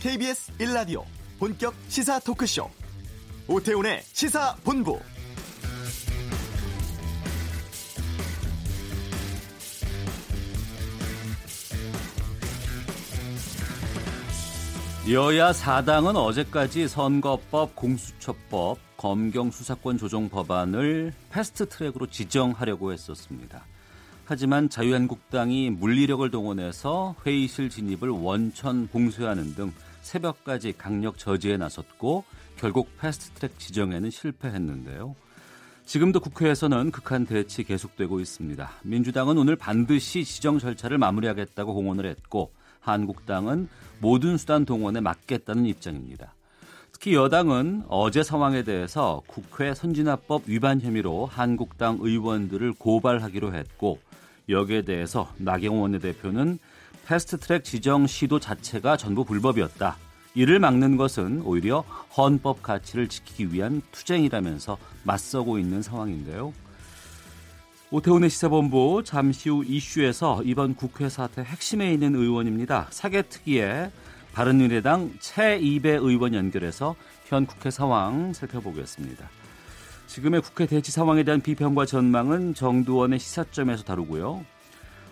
KBS 1라디오 본격 시사 토크쇼 오태훈의 시사본부 여야 4당은 어제까지 선거법, 공수처법, 검경 수사권 조정 법안을 패스트 트랙으로 지정하려고 했었습니다. 하지만 자유한국당이 물리력을 동원해서 회의실 진입을 원천 봉쇄하는 등 새벽까지 강력 저지에 나섰고 결국 패스트 트랙 지정에는 실패했는데요. 지금도 국회에서는 극한 대치 계속되고 있습니다. 민주당은 오늘 반드시 지정 절차를 마무리하겠다고 공언을 했고 한국당은 모든 수단 동원에 맞겠다는 입장입니다. 특히 여당은 어제 상황에 대해서 국회 선진화법 위반 혐의로 한국당 의원들을 고발하기로 했고 여기에 대해서 나경원 원내대표는 패스트트랙 지정 시도 자체가 전부 불법이었다. 이를 막는 것은 오히려 헌법 가치를 지키기 위한 투쟁이라면서 맞서고 있는 상황인데요. 오태훈의 시사본부 잠시 후 이슈에서 이번 국회 사태 핵심에 있는 의원입니다. 사개특위에 바른미래당 최이배 의원 연결해서 현 국회 상황 살펴보겠습니다. 지금의 국회 대치 상황에 대한 비평과 전망은 정두원의 시사점에서 다루고요.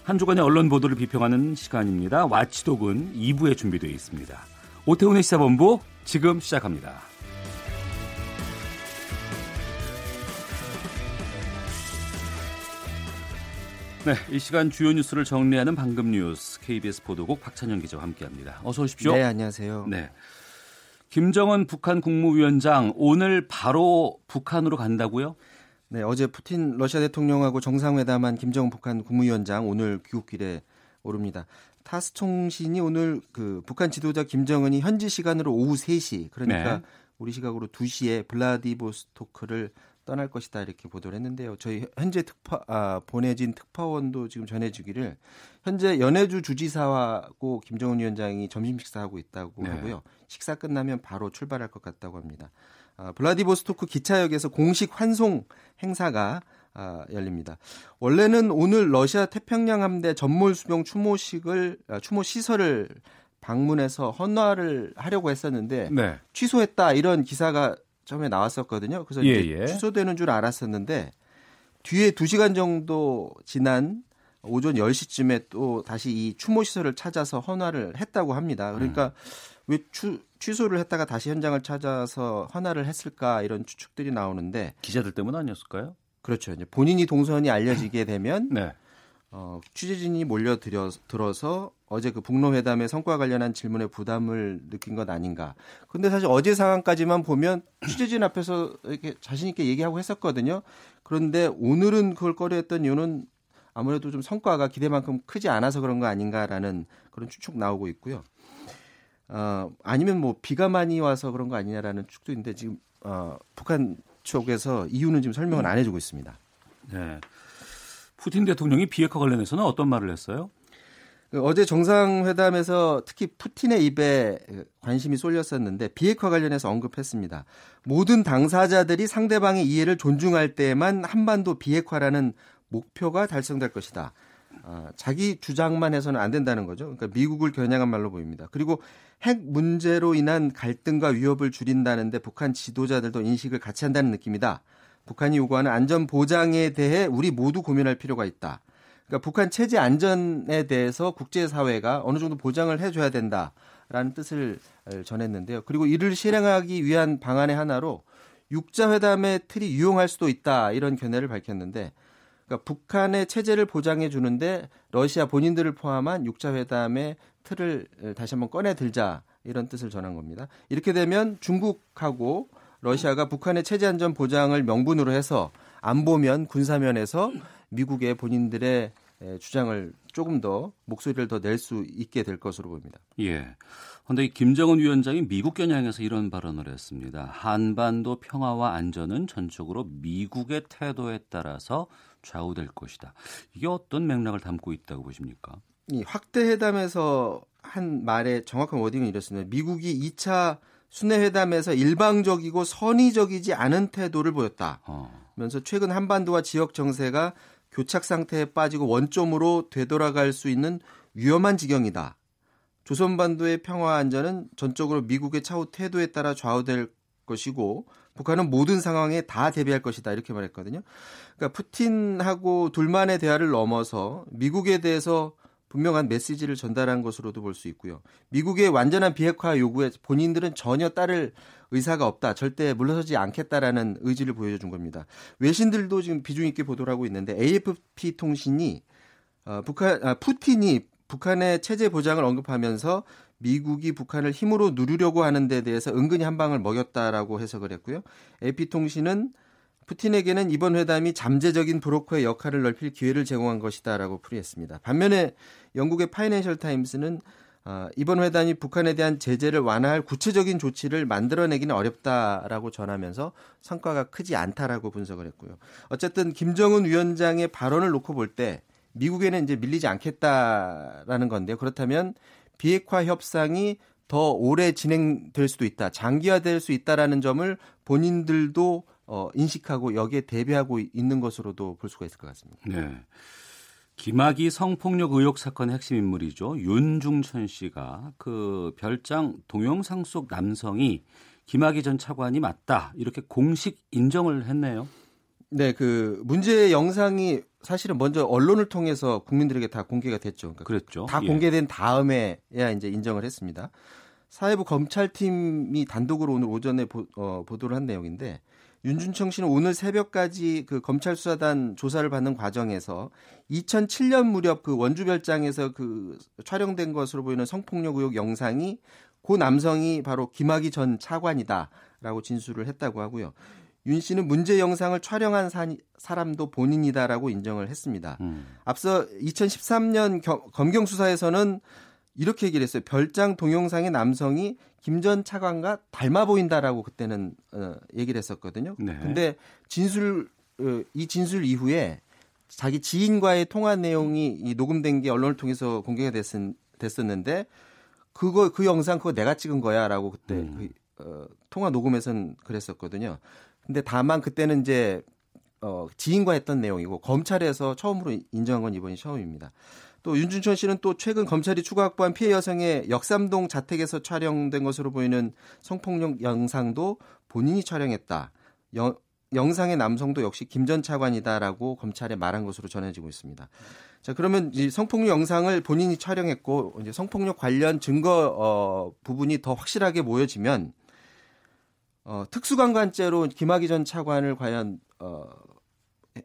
한 주간의 언론 보도를 비평하는 시간입니다. 와치독은 2부에 준비되어 있습니다. 오태훈의 시사본부 지금 시작합니다. 네, 이 시간 주요 뉴스를 정리하는 방금 뉴스 KBS 보도국 박찬영 기자와 함께합니다. 어서 오십시오. 네, 안녕하세요. 네. 김정은 북한 국무위원장 오늘 바로 북한으로 간다고요? 네, 어제 푸틴 러시아 대통령하고 정상회담한 김정은 북한 국무위원장 오늘 귀국길에 오릅니다. 타스 통신이 오늘 그 북한 지도자 김정은이 현지 시간으로 오후 3시 그러니까 네. 우리 시각으로 2시에 블라디보스토크를 떠날 것이다 이렇게 보도를 했는데요. 저희 현재 특파 아, 보내진 특파원도 지금 전해주기를 현재 연해주 주지사하고 김정은 위원장이 점심 식사하고 있다고 네. 하고요. 식사 끝나면 바로 출발할 것 같다고 합니다. 아, 블라디보스토크 기차역에서 공식 환송 행사가 아, 열립니다. 원래는 오늘 러시아 태평양 함대 전몰 수병 추모식을 아, 추모 시설을 방문해서 헌화를 하려고 했었는데 네. 취소했다 이런 기사가 처음에 나왔었거든요. 그래서 예, 예. 취소되는 줄 알았었는데 뒤에 2시간 정도 지난 오전 10시쯤에 또 다시 이 추모 시설을 찾아서 헌화를 했다고 합니다. 그러니까 음. 왜 추, 취소를 했다가 다시 현장을 찾아서 헌화를 했을까 이런 추측들이 나오는데 기자들 때문 아니었을까요? 그렇죠. 이제 본인이 동선이 알려지게 되면 네. 어, 취재진이 몰려들어서 어제 그 북로 회담의 성과 관련한 질문에 부담을 느낀 것 아닌가. 근데 사실 어제 상황까지만 보면 취재진 앞에서 이렇게 자신 있게 얘기하고 했었거든요. 그런데 오늘은 그걸 꺼려했던 이유는 아무래도 좀 성과가 기대만큼 크지 않아서 그런 거 아닌가라는 그런 추측 나오고 있고요. 어, 아니면 뭐 비가 많이 와서 그런 거 아니냐라는 추측도 있는데 지금 어, 북한 쪽에서 이유는 지금 설명을 안 해주고 있습니다. 네. 푸틴 대통령이 비핵화 관련해서는 어떤 말을 했어요? 그 어제 정상회담에서 특히 푸틴의 입에 관심이 쏠렸었는데 비핵화 관련해서 언급했습니다. 모든 당사자들이 상대방의 이해를 존중할 때에만 한반도 비핵화라는 목표가 달성될 것이다. 아, 자기 주장만 해서는 안 된다는 거죠. 그러니까 미국을 겨냥한 말로 보입니다. 그리고 핵 문제로 인한 갈등과 위협을 줄인다는데 북한 지도자들도 인식을 같이 한다는 느낌이다. 북한이 요구하는 안전 보장에 대해 우리 모두 고민할 필요가 있다. 그러니까 북한 체제 안전에 대해서 국제사회가 어느 정도 보장을 해줘야 된다라는 뜻을 전했는데요. 그리고 이를 실행하기 위한 방안의 하나로 육자회담의 틀이 유용할 수도 있다 이런 견해를 밝혔는데 그러니까 북한의 체제를 보장해 주는데 러시아 본인들을 포함한 육자 회담의 틀을 다시 한번 꺼내 들자 이런 뜻을 전한 겁니다. 이렇게 되면 중국하고 러시아가 북한의 체제 안전 보장을 명분으로 해서 안보면 군사면에서 미국의 본인들의 주장을 조금 더 목소리를 더 낼 수 있게 될 것으로 보입니다. 예. 그런데 이 김정은 위원장이 미국 겨냥해서 이런 발언을 했습니다. 한반도 평화와 안전은 전적으로 미국의 태도에 따라서 좌우될 것이다. 이게 어떤 맥락을 담고 있다고 보십니까? 이 확대 회담에서 한 말의 정확한 워딩은 이렇습니다. 미국이 2차 순회 회담에서 일방적이고 선의적이지 않은 태도를 보였다. 어. 면서 최근 한반도와 지역 정세가 교착 상태에 빠지고 원점으로 되돌아갈 수 있는 위험한 지경이다. 조선반도의 평화 안전은 전적으로 미국의 차후 태도에 따라 좌우될 것이고 북한은 모든 상황에 다 대비할 것이다 이렇게 말했거든요. 그러니까 푸틴하고 둘만의 대화를 넘어서 미국에 대해서 분명한 메시지를 전달한 것으로도 볼 수 있고요. 미국의 완전한 비핵화 요구에 본인들은 전혀 따를 의사가 없다. 절대 물러서지 않겠다라는 의지를 보여준 겁니다. 외신들도 지금 비중 있게 보도를 하고 있는데 AFP 통신이 어, 북한 아, 푸틴이 북한의 체제 보장을 언급하면서 미국이 북한을 힘으로 누르려고 하는 데 대해서 은근히 한 방을 먹였다라고 해석을 했고요. AP 통신은 푸틴에게는 이번 회담이 잠재적인 브로커의 역할을 넓힐 기회를 제공한 것이다라고 풀이했습니다. 반면에 영국의 파이낸셜 타임스는 어, 이번 회담이 북한에 대한 제재를 완화할 구체적인 조치를 만들어내기는 어렵다라고 전하면서 성과가 크지 않다라고 분석을 했고요. 어쨌든 김정은 위원장의 발언을 놓고 볼 때 미국에는 이제 밀리지 않겠다라는 건데요. 그렇다면 비핵화 협상이 더 오래 진행될 수도 있다, 장기화될 수 있다라는 점을 본인들도 어, 인식하고 여기에 대비하고 있는 것으로도 볼 수가 있을 것 같습니다. 네. 김학의 성폭력 의혹 사건의 핵심 인물이죠. 윤중천 씨가 그 별장 동영상 속 남성이 김학의 전 차관이 맞다 이렇게 공식 인정을 했네요. 네, 그 문제 영상이 사실은 먼저 언론을 통해서 국민들에게 다 공개가 됐죠. 그러니까 그랬죠. 다 예. 공개된 다음에야 이제 인정을 했습니다. 사회부 검찰팀이 단독으로 오늘 오전에 보, 어, 보도를 한 내용인데 윤준청 씨는 오늘 새벽까지 그 검찰 수사단 조사를 받는 과정에서 2007년 무렵 그 원주별장에서 그 촬영된 것으로 보이는 성폭력 의혹 영상이 고 남성이 바로 김학의 전 차관이다라고 진술을 했다고 하고요. 윤 씨는 문제 영상을 촬영한 사, 람도 본인이다라고 인정을 했습니다. 음. 앞서 2013년 검경 수사에서는 이렇게 얘기를 했어요. 별장 동영상의 남성이 김 전 차관과 닮아 보인다라고 그때는 어, 얘기를 했었거든요. 네. 근데 진술 어, 이 진술 이후에 자기 지인과의 통화 내용이 이 녹음된 게 언론을 통해서 공개가 됐, 됐었는데 그거 그 영상 그거 내가 찍은 거야라고 그때 음. 그, 어, 통화 녹음에선 그랬었거든요. 근데 다만 그때는 이제 어, 지인과 했던 내용이고 검찰에서 처음으로 인정한 건 이번이 처음입니다. 또 윤준천 씨는 또 최근 검찰이 추가 확보한 피해 여성의 역삼동 자택에서 촬영된 것으로 보이는 성폭력 영상도 본인이 촬영했다. 영, 영상의 남성도 역시 김 전 차관이다라고 검찰에 말한 것으로 전해지고 있습니다. 자 그러면 이 성폭력 영상을 본인이 촬영했고 이제 성폭력 관련 증거 어, 부분이 더 확실하게 모여지면 어, 특수강간죄로 김학의 전 차관을 과연 어,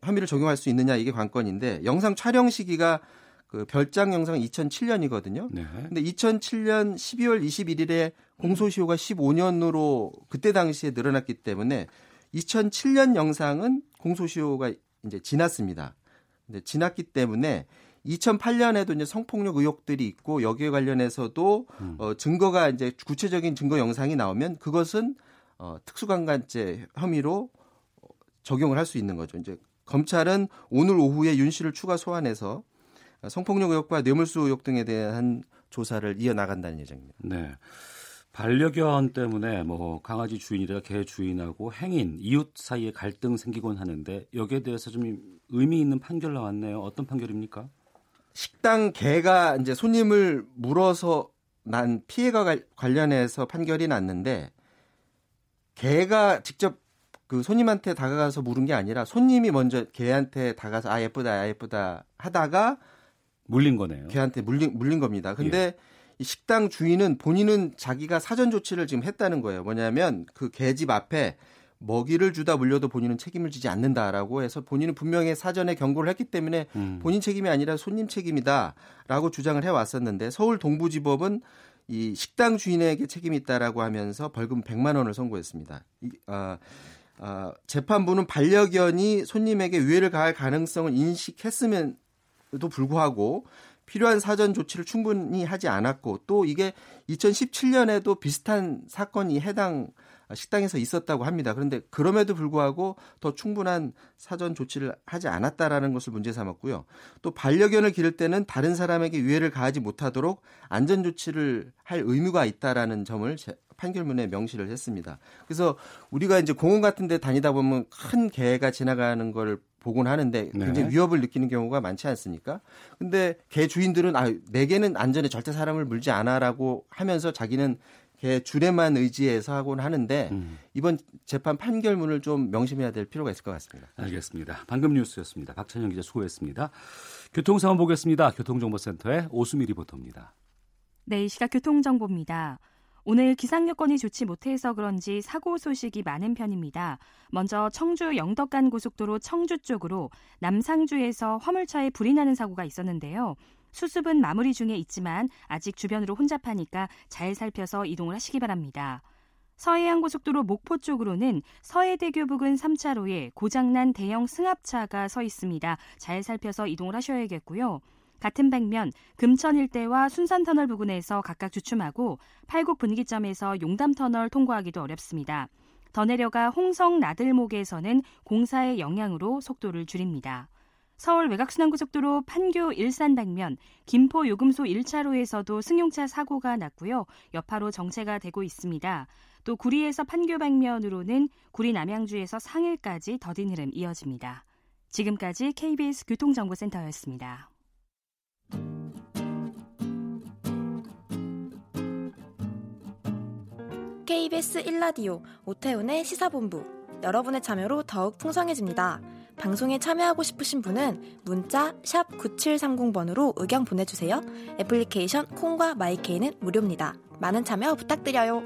혐의를 적용할 수 있느냐 이게 관건인데 영상 촬영 시기가 그 별장 영상은 2007년이거든요. 네. 근데 2007년 12월 21일에 공소시효가 15년으로 그때 당시에 늘어났기 때문에 2007년 영상은 공소시효가 이제 지났습니다. 근데 지났기 때문에 2008년에도 이제 성폭력 의혹들이 있고 여기에 관련해서도 음. 어, 증거가 이제 구체적인 증거 영상이 나오면 그것은 어, 특수강간죄 혐의로 적용을 할 수 있는 거죠. 이제 검찰은 오늘 오후에 윤 씨를 추가 소환해서 성폭력 의혹과 뇌물수 의혹 등에 대한 조사를 이어나간다는 예정입니다. 네. 반려견 때문에 뭐 강아지 주인이라 개 주인하고 행인, 이웃 사이에 갈등 생기곤 하는데 여기에 대해서 좀 의미 있는 판결 나왔네요. 어떤 판결입니까? 식당 개가 이제 손님을 물어서 난 피해가 관련해서 판결이 났는데 개가 직접 그 손님한테 다가가서 물은 게 아니라 손님이 먼저 개한테 다가서 아 예쁘다 아 예쁘다 하다가 물린 거네요. 걔한테 물린 물린 겁니다. 근데 예. 이 식당 주인은 본인은 자기가 사전 조치를 지금 했다는 거예요. 뭐냐면 그 개집 앞에 먹이를 주다 물려도 본인은 책임을 지지 않는다라고 해서 본인은 분명히 사전에 경고를 했기 때문에 음. 본인 책임이 아니라 손님 책임이다라고 주장을 해왔었는데 서울 동부지법은 이 식당 주인에게 책임이 있다라고 하면서 벌금 100만 원을 선고했습니다. 이, 아, 아, 재판부는 반려견이 손님에게 위해를 가할 가능성을 인식했으면 도 불구하고 필요한 사전 조치를 충분히 하지 않았고 또 이게 2017년에도 비슷한 사건이 해당 식당에서 있었다고 합니다. 그런데 그럼에도 불구하고 더 충분한 사전 조치를 하지 않았다라는 것을 문제 삼았고요. 또 반려견을 기를 때는 다른 사람에게 위해를 가하지 못하도록 안전 조치를 할 의무가 있다라는 점을 판결문에 명시를 했습니다. 그래서 우리가 이제 공원 같은 데 다니다 보면 큰 개가 지나가는 걸 보곤 하는데 굉장히 네. 위협을 느끼는 경우가 많지 않습니까? 근데 개 주인들은 아, 내 개는 안전에 절대 사람을 물지 않아라고 하면서 자기는 개 줄에만 의지해서 하곤 하는데 음. 이번 재판 판결문을 좀 명심해야 될 필요가 있을 것 같습니다. 알겠습니다. 방금 뉴스였습니다. 박찬영 기자 수고했습니다. 교통 상황 보겠습니다. 교통정보센터의 오수미 리포터입니다. 네, 이 시각 교통정보입니다. 오늘 기상 여건이 좋지 못해서 그런지 사고 소식이 많은 편입니다. 먼저 청주 영덕간 고속도로 청주 쪽으로 남상주에서 화물차에 불이 나는 사고가 있었는데요. 수습은 마무리 중에 있지만 아직 주변으로 혼잡하니까 잘 살펴서 이동을 하시기 바랍니다. 서해안 고속도로 목포 쪽으로는 서해대교 부근 3차로에 고장난 대형 승합차가 서 있습니다. 잘 살펴서 이동을 하셔야겠고요. 같은 백면 금천 일대와 순산터널 부근에서 각각 주춤하고 팔곡 분기점에서 용담터널 통과하기도 어렵습니다. 더 내려가 홍성 나들목에서는 공사의 영향으로 속도를 줄입니다. 서울 외곽순환고속도로 판교 일산 당면 김포 요금소 1차로에서도 승용차 사고가 났고요. 여파로 정체가 되고 있습니다. 또 구리에서 판교 방면으로는 구리 남양주에서 상일까지 더딘 흐름 이어집니다. 지금까지 KBS 교통정보센터였습니다. KBS 1라디오 오태훈의 시사본부 여러분의 참여로 더욱 풍성해집니다. 방송에 참여하고 싶으신 분은 문자 9730번으로 의견 보내주세요. 애플리케이션 콩과 마이케이는 무료입니다. 많은 참여 부탁드려요.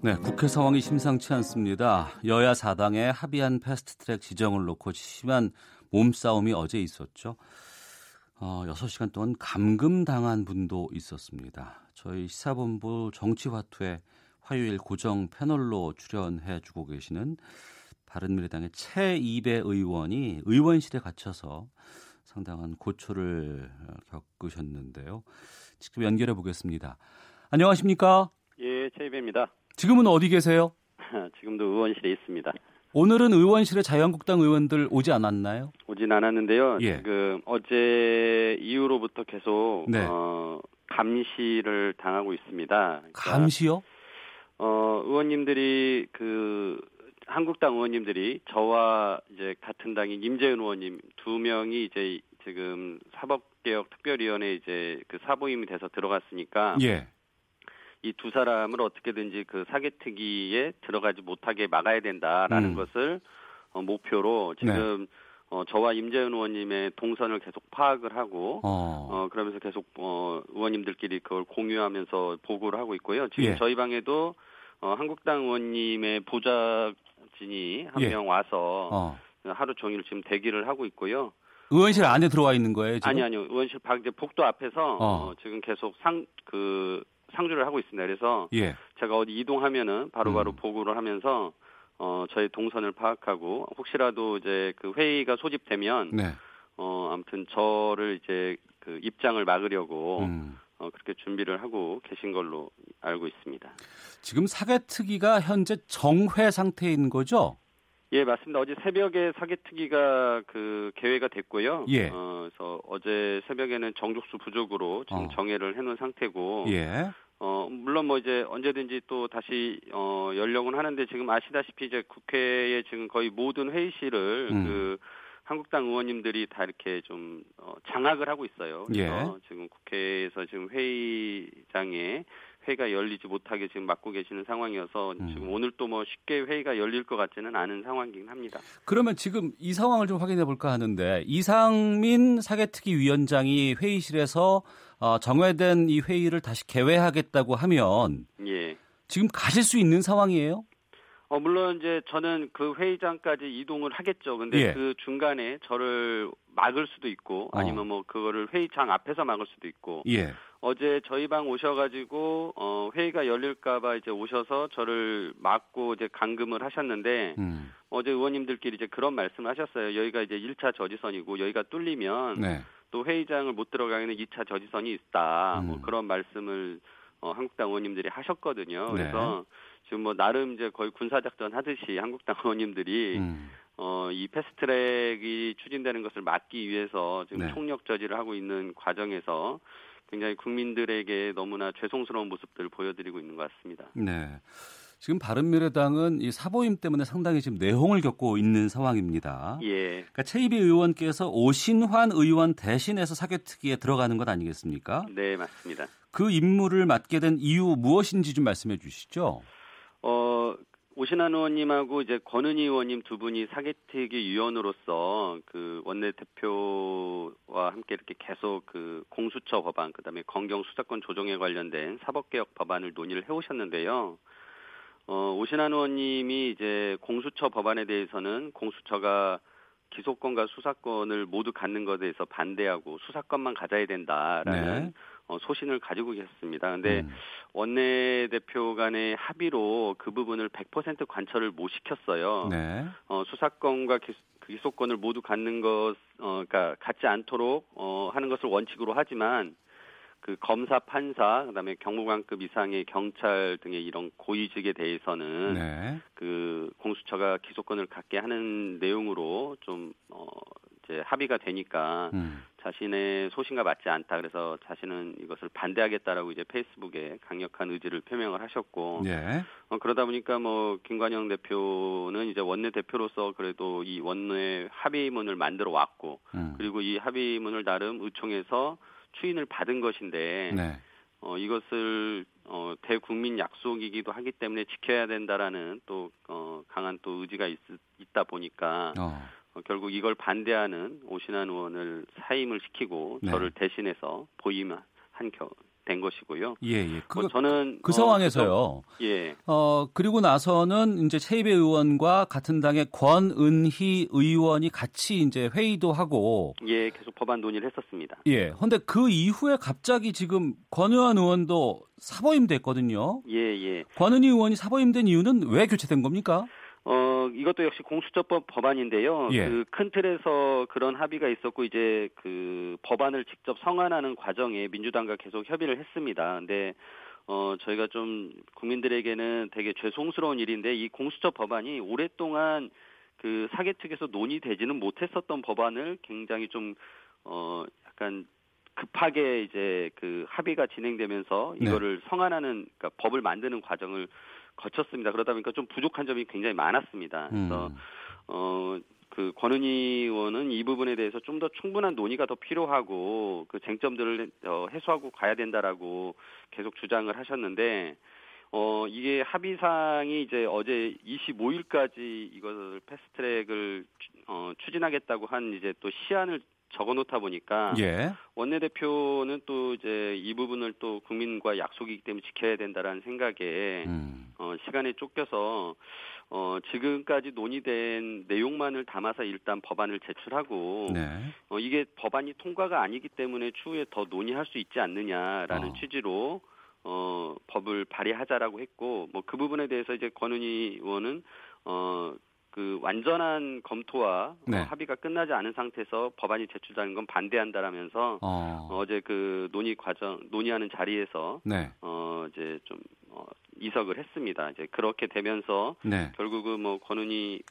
네, 국회 상황이 심상치 않습니다. 여야 사당의 합의한 패스트트랙 지정을 놓고 심한 몸싸움이 어제 있었죠. 어, 6시간 동안 감금당한 분도 있었습니다. 저희 시사본부 정치화투에 화요일 고정 패널로 출연해 주고 계시는 바른미래당의 최이배 의원이 의원실에 갇혀서 상당한 고초를 겪으셨는데요. 직접 연결해 보겠습니다. 안녕하십니까? 예, 최이배입니다. 지금은 어디 계세요? 지금도 의원실에 있습니다. 오늘은 의원실에 자유한국당 의원들 오지 않았나요? 오진 않았는데요. 예. 지금 어제 이후로부터 계속 네. 어, 감시를 당하고 있습니다. 그러니까, 감시요? 어, 의원님들이 그 한국당 의원님들이 저와 이제 같은 당인 임재은 의원님 두 명이 이제 지금 사법개혁 특별위원회 이제 그 사보임이 돼서 들어갔으니까 예. 이 두 사람을 어떻게든지 그 사개특위에 들어가지 못하게 막아야 된다라는 음. 것을 어, 목표로 지금 네. 어, 저와 임재은 의원님의 동선을 계속 파악을 하고, 어, 어 그러면서 계속, 어, 의원님들끼리 그걸 공유하면서 보고를 하고 있고요. 지금 예. 저희 방에도, 어, 한국당 의원님의 보좌진이 한명 예. 와서, 어. 하루 종일 지금 대기를 하고 있고요. 의원실 안에 들어와 있는 거예요, 지금? 아니, 아니요. 의원실 밖, 이제 복도 앞에서, 어. 어, 지금 계속 상, 그, 상주를 하고 있습니다. 그래서, 예. 제가 어디 이동하면은 바로바로 바로 음. 보고를 하면서, 어, 저희 동선을 파악하고 혹시라도 이제 그 회의가 소집되면 네. 어, 아무튼 저를 이제 그 입장을 막으려고 음. 어, 그렇게 준비를 하고 계신 걸로 알고 있습니다. 지금 사개특위가 현재 정회 상태인 거죠? 예, 맞습니다. 어제 새벽에 사개특위가 그 개회가 됐고요. 예. 어, 그래서 어제 새벽에는 정족수 부족으로 지금 어. 정회를 해놓은 상태고. 예. 어, 물론 뭐 이제 언제든지 또 다시, 어, 연령은 하는데 지금 아시다시피 이제 국회에 지금 거의 모든 회의실을 음. 그 한국당 의원님들이 다 이렇게 좀, 어, 장악을 하고 있어요. 그래서 예. 지금 국회에서 지금 회의장에 회의가 열리지 못하게 지금 맡고 계시는 상황이어서 음. 지금 오늘 또 뭐 쉽게 회의가 열릴 것 같지는 않은 상황이긴 합니다. 그러면 지금 이 상황을 좀 확인해 볼까 하는데 이상민 사개특위 위원장이 회의실에서 어, 정회된 이 회의를 다시 개회하겠다고 하면 예. 지금 가실 수 있는 상황이에요? 어, 물론 이제 저는 그 회의장까지 이동을 하겠죠. 근데 예. 그 중간에 저를 막을 수도 있고 어. 아니면 뭐 그거를 회의장 앞에서 막을 수도 있고. 예. 어제 저희 방 오셔가지고 어 회의가 열릴까봐 이제 오셔서 저를 막고 이제 감금을 하셨는데 음. 어제 의원님들끼리 이제 그런 말씀을 하셨어요. 여기가 이제 1차 저지선이고 여기가 뚫리면 네. 또 회의장을 못 들어가는 2차 저지선이 있다. 뭐 음. 뭐 그런 말씀을 어, 한국당 의원님들이 하셨거든요. 네. 그래서 지금 뭐 나름 이제 거의 군사작전 하듯이 한국당 의원님들이 음. 어, 이 패스트트랙이 추진되는 것을 막기 위해서 지금 네. 총력 저지를 하고 있는 과정에서 굉장히 국민들에게 너무나 죄송스러운 모습들을 보여드리고 있는 것 같습니다. 네. 지금 바른미래당은 이 사보임 때문에 상당히 지금 내홍을 겪고 있는 상황입니다. 예. 그러니까 최이비 의원께서 오신환 의원 대신해서 사개특위에 들어가는 것 아니겠습니까? 네, 맞습니다. 그 임무를 맡게 된 이유 무엇인지 좀 말씀해 주시죠. 어, 오신환 의원님하고 이제 권은희 의원님 두 분이 사개특위 위원으로서 그 원내대표와 함께 이렇게 계속 그 공수처 법안, 그 다음에 검경 수사권 조정에 관련된 사법개혁 법안을 논의를 해오셨는데요. 어, 오신환 의원님이 이제 공수처 법안에 대해서는 공수처가 기소권과 수사권을 모두 갖는 것에 대해서 반대하고 수사권만 가져야 된다라는 네. 어, 소신을 가지고 계셨습니다. 근데 음. 원내 대표 간의 합의로 그 부분을 100% 관철을 못 시켰어요. 네. 어, 수사권과 기, 기소권을 모두 갖는 것, 어, 그러니까 갖지 않도록 어, 하는 것을 원칙으로 하지만 그 검사, 판사, 그다음에 경무관급 이상의 경찰 등의 이런 고위직에 대해서는 네. 그 공수처가 기소권을 갖게 하는 내용으로 좀 어, 이제 합의가 되니까 음. 자신의 소신과 맞지 않다. 그래서 자신은 이것을 반대하겠다라고 이제 페이스북에 강력한 의지를 표명을 하셨고 네. 어, 그러다 보니까 뭐 김관영 대표는 이제 원내 대표로서 그래도 이 원내 합의문을 만들어 왔고 음. 그리고 이 합의문을 나름 의총에서 추인을 받은 것인데 네. 어, 이것을 어, 대국민 약속이기도 하기 때문에 지켜야 된다라는 또 어, 강한 또 의지가 있, 있다 보니까 어. 어, 결국 이걸 반대하는 오신환 의원을 사임을 시키고 네. 저를 대신해서 보임한 겨, 된 것이고요. 예, 예. 그, 뭐 저는 그, 그 상황에서요. 어, 예. 어 그리고 나서는 이제 최이배 의원과 같은 당의 권은희 의원이 같이 이제 회의도 하고 예, 계속 법안 논의를 했었습니다. 예. 근데 그 이후에 갑자기 지금 권의원 의원도 사보임 됐거든요. 예, 예. 권은희 의원이 사보임된 이유는 왜 교체된 겁니까? 어, 이것도 역시 공수처법 법안인데요. 예. 그큰 틀에서 그런 합의가 있었고 이제 그 법안을 직접 성안하는 과정에 민주당과 계속 협의를 했습니다. 근데 어, 저희가 좀 국민들에게는 되게 죄송스러운 일인데 이 공수처 법안이 오랫동안 그 사개특에서 논의되지는 못했었던 법안을 굉장히 좀 어, 약간 급하게 이제 그 합의가 진행되면서 네. 이거를 네. 성안하는 그러니까 법을 만드는 과정을 거쳤습니다. 그러다 보니까 좀 부족한 점이 굉장히 많았습니다. 그래서 음. 어. 그 권은희 의원은 이 부분에 대해서 좀 더 충분한 논의가 더 필요하고 그 쟁점들을 어, 해소하고 가야 된다라고 계속 주장을 하셨는데 어 이게 합의상이 이제 어제 25일까지 이것을 패스트트랙을 어 추진하겠다고 한 이제 또 시한을 적어놓다 보니까 예. 원내대표는 또 이제 이 부분을 또 국민과 약속이기 때문에 지켜야 된다라는 생각에 음. 어, 시간에 쫓겨서 어, 지금까지 논의된 내용만을 담아서 일단 법안을 제출하고 네. 어, 이게 법안이 통과가 아니기 때문에 추후에 더 논의할 수 있지 않느냐라는 어. 취지로 어, 법을 발의하자라고 했고 뭐 그 부분에 대해서 이제 권은희 의원은 어, 그 완전한 검토와 네. 어, 합의가 끝나지 않은 상태에서 법안이 제출되는 건 반대한다라면서 어. 제그 논의 과정 논의하는 자리에서 네. 어 이제 좀 어, 이석을 했습니다. 이제 그렇게 되면서 네. 결국은 뭐 권은희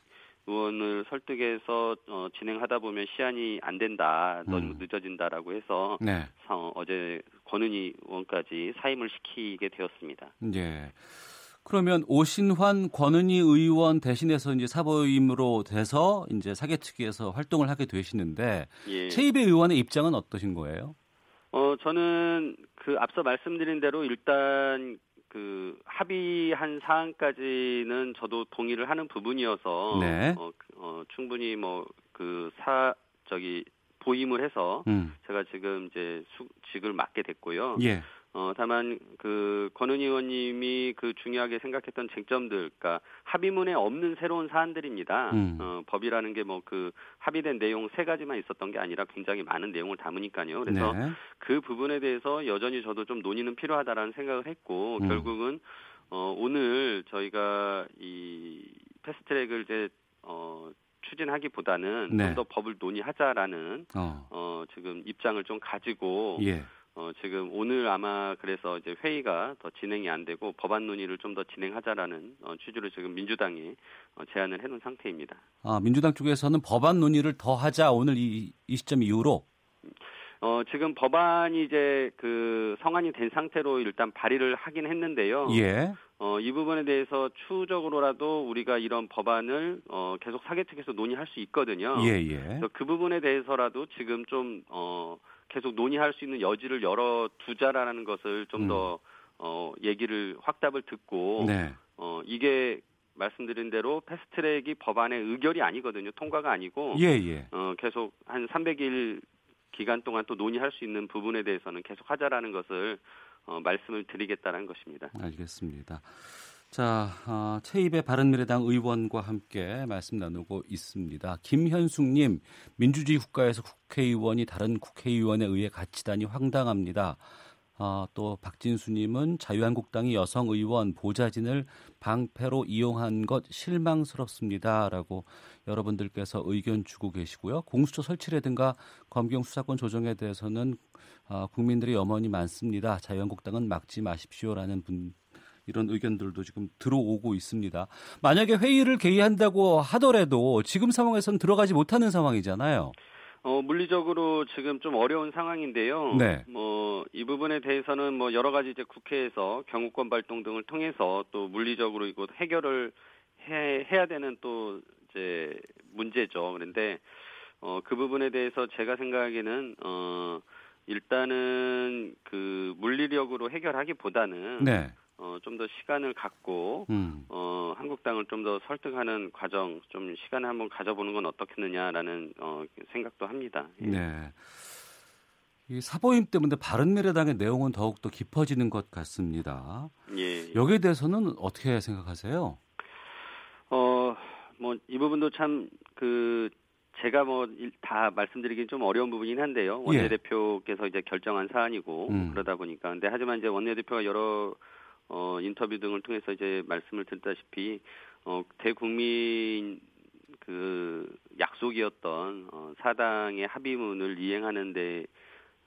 의원을 설득해서 어, 진행하다 보면 시한이 안 된다, 너무 음. 늦어진다라고 해서 네. 어, 어제 권은희 의원까지 사임을 시키게 되었습니다. 예. 그러면 오신환 권은희 의원 대신해서 이제 사보임으로 돼서 이제 사개특위에서 활동을 하게 되시는데 예. 최이배 의원의 입장은 어떠신 거예요? 어 저는 그 앞서 말씀드린 대로 일단 그 합의한 사항까지는 저도 동의를 하는 부분이어서 네. 어, 그, 어 충분히 뭐 그 사 저기 보임을 해서 음. 제가 지금 이제 수, 직을 맡게 됐고요. 예. 어, 다만 그 권은희 의원님이 그 중요하게 생각했던 쟁점들, 그러니까 합의문에 없는 새로운 사안들입니다. 음. 어, 법이라는 게 뭐 그 합의된 내용 세 가지만 있었던 게 아니라 굉장히 많은 내용을 담으니까요. 그래서 네. 그 부분에 대해서 여전히 저도 좀 논의는 필요하다라는 생각을 했고 음. 결국은 어, 오늘 저희가 이 패스트트랙을 이제 어, 추진하기보다는 네. 좀더 법을 논의하자라는 어. 어. 지금 입장을 좀 가지고 예. 어, 지금 오늘 아마 그래서 이제 회의가 더 진행이 안 되고 법안 논의를 좀 더 진행하자라는 어, 취지로 지금 민주당이 어, 제안을 해놓은 상태입니다. 아, 민주당 쪽에서는 법안 논의를 더 하자 오늘 이, 이 시점 이후로? 어, 지금 법안이 이제 그 성안이 된 상태로 일단 발의를 하긴 했는데요. 예. 어, 이 부분에 대해서 추후적으로라도 우리가 이런 법안을 어, 계속 사개특에서 논의할 수 있거든요. 예, 예. 그래서 그 부분에 대해서라도 지금 좀 어, 계속 논의할 수 있는 여지를 열어 두자라는 것을 좀더 음. 어, 얘기를 확답을 듣고 네. 어, 이게 말씀드린 대로 패스트트랙이 법안의 의결이 아니거든요. 통과가 아니고 예, 예. 어, 계속 한 300일 기간 동안 또 논의할 수 있는 부분에 대해서는 계속 하자라는 것을 어, 말씀을 드리겠다는 것입니다. 알겠습니다. 자, 어, 최입의 바른미래당 의원과 함께 말씀 나누고 있습니다. 김현숙님, 민주주의 국가에서 국회의원이 다른 국회의원에 의해 갇히다니 황당합니다. 어, 또 박진수님은 자유한국당이 여성 의원 보좌진을 방패로 이용한 것 실망스럽습니다라고 여러분들께서 의견 주고 계시고요. 공수처 설치라든가 검경 수사권 조정에 대해서는 어, 국민들의 염원이 많습니다. 자유한국당은 막지 마십시오라는 분 이런 의견들도 지금 들어오고 있습니다. 만약에 회의를 개의한다고 하더라도 지금 상황에서는 들어가지 못하는 상황이잖아요. 어, 물리적으로 지금 좀 어려운 상황인데요. 네. 뭐, 이 부분에 대해서는 뭐 여러 가지 이제 국회에서 경호권 발동 등을 통해서 또 물리적으로 이거 해결을 해, 해야 되는 또 이제 문제죠. 그런데, 어, 그 부분에 대해서 제가 생각하기에는, 어, 일단은 그 물리력으로 해결하기보다는 네. 어, 좀 더 시간을 갖고 음. 어, 한국당을 좀 더 설득하는 과정 좀 시간을 한번 가져보는 건 어떻겠느냐라는 어, 생각도 합니다. 예. 네. 이 사보임 때문에 바른미래당의 내용은 더욱 더 깊어지는 것 같습니다. 예. 여기에 대해서는 어떻게 생각하세요? 어, 뭐 이 부분도 참그 제가 뭐 다 말씀드리긴 좀 어려운 부분이긴 한데요. 예. 원내대표께서 예. 이제 결정한 사안이고 음. 그러다 보니까 근데 하지만 이제 원내대표가 여러 어, 인터뷰 등을 통해서 이제 말씀을 드렸다시피 어, 대국민 그 약속이었던 어, 사당의 합의문을 이행하는데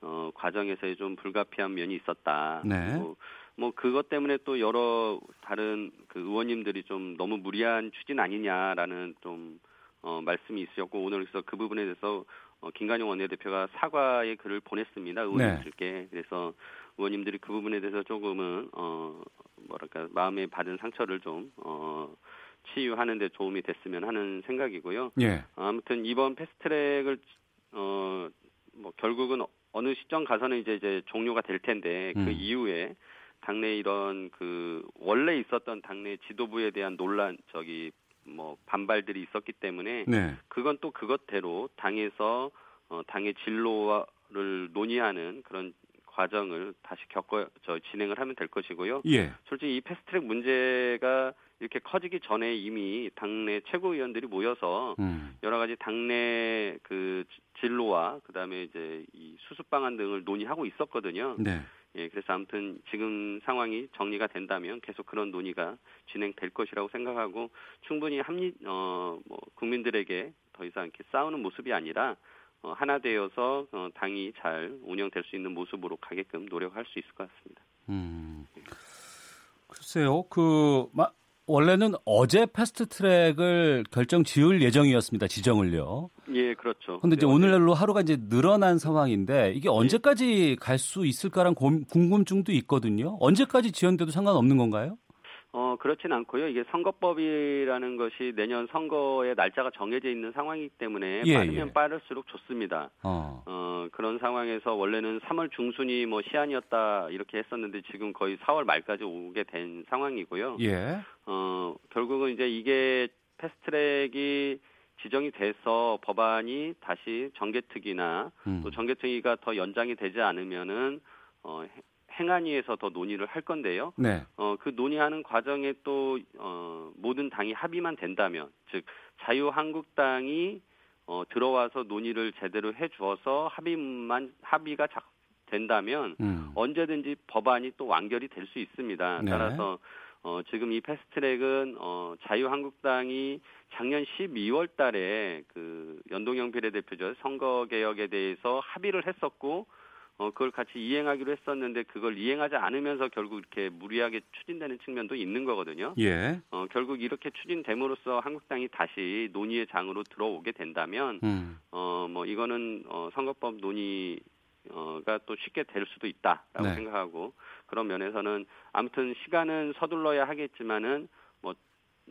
어, 과정에서의 좀 불가피한 면이 있었다. 네. 뭐, 뭐 그것 때문에 또 여러 다른 그 의원님들이 좀 너무 무리한 추진 아니냐라는 좀 어, 말씀이 있으셨고 오늘 그래서 그 부분에 대해서 어, 김관영 원내대표가 사과의 글을 보냈습니다. 의원님들께 네. 그래서 의원님들이 그 부분에 대해서 조금은 어 뭐랄까 마음에 받은 상처를 좀어 치유하는 데 도움이 됐으면 하는 생각이고요. 예. 아무튼 이번 패스트트랙을 어 뭐 결국은 어느 시점 가서는 이제 이제 종료가 될 텐데 그 음. 그 이후에 당내 이런 그 원래 있었던 당내 지도부에 대한 논란 저기 뭐 반발들이 있었기 때문에 네. 그건 또 그것대로 당에서 어 당의 진로를 논의하는 그런 과정을 다시 겪어 저 진행을 하면 될 것이고요. 예. 솔직히 이 패스트트랙 문제가 이렇게 커지기 전에 이미 당내 최고위원들이 모여서 음. 여러 가지 당내 그 진로와 그다음에 이제 이 수습 방안 등을 논의하고 있었거든요. 네. 예, 그래서 아무튼 지금 상황이 정리가 된다면 계속 그런 논의가 진행될 것이라고 생각하고 충분히 합리 어뭐 국민들에게 더 이상 이렇게 싸우는 모습이 아니라 어, 하나 되어서 어, 당이 잘 운영될 수 있는 모습으로 가게끔 노력할 수 있을 것 같습니다. 음, 글쎄요, 그 마, 원래는 어제 패스트 트랙을 결정 지을 예정이었습니다. 지정을요. 예, 그렇죠. 근데 이제 네, 오늘날로 하루가 이제 늘어난 상황인데 이게 언제까지 갈수 있을까란 궁금증도 있거든요. 언제까지 지연돼도 상관없는 건가요? 어, 그렇진 않고요. 이게 선거법이라는 것이 내년 선거의 날짜가 정해져 있는 상황이기 때문에 예, 빠르면 예. 빠를수록 좋습니다. 어. 어. 그런 상황에서 원래는 3월 중순이 뭐 시한이었다 이렇게 했었는데 지금 거의 4월 말까지 오게 된 상황이고요. 예. 어, 결국은 이제 이게 패스트트랙이 지정이 돼서 법안이 다시 정개특위나 음. 또 정개특위가 더 연장이 되지 않으면은 어, 행안위에서 더 논의를 할 건데요. 네. 어, 그 논의하는 과정에 또 어, 모든 당이 합의만 된다면, 즉 자유한국당이 어, 들어와서 논의를 제대로 해주어서 합의만 합의가 작, 된다면 음. 언제든지 법안이 또 완결이 될 수 있습니다. 네. 따라서 어, 지금 이 패스트트랙은 어, 자유한국당이 작년 12월 달에 그 연동형 비례대표제 선거 개혁에 대해서 합의를 했었고 어, 그걸 같이 이행하기로 했었는데 그걸 이행하지 않으면서 결국 이렇게 무리하게 추진되는 측면도 있는 거거든요. 예. 어, 결국 이렇게 추진됨으로써 한국당이 다시 논의의 장으로 들어오게 된다면, 음. 어, 뭐 이거는 어, 선거법 논의 어가 또 쉽게 될 수도 있다라고 네. 생각하고 그런 면에서는 아무튼 시간은 서둘러야 하겠지만은 뭐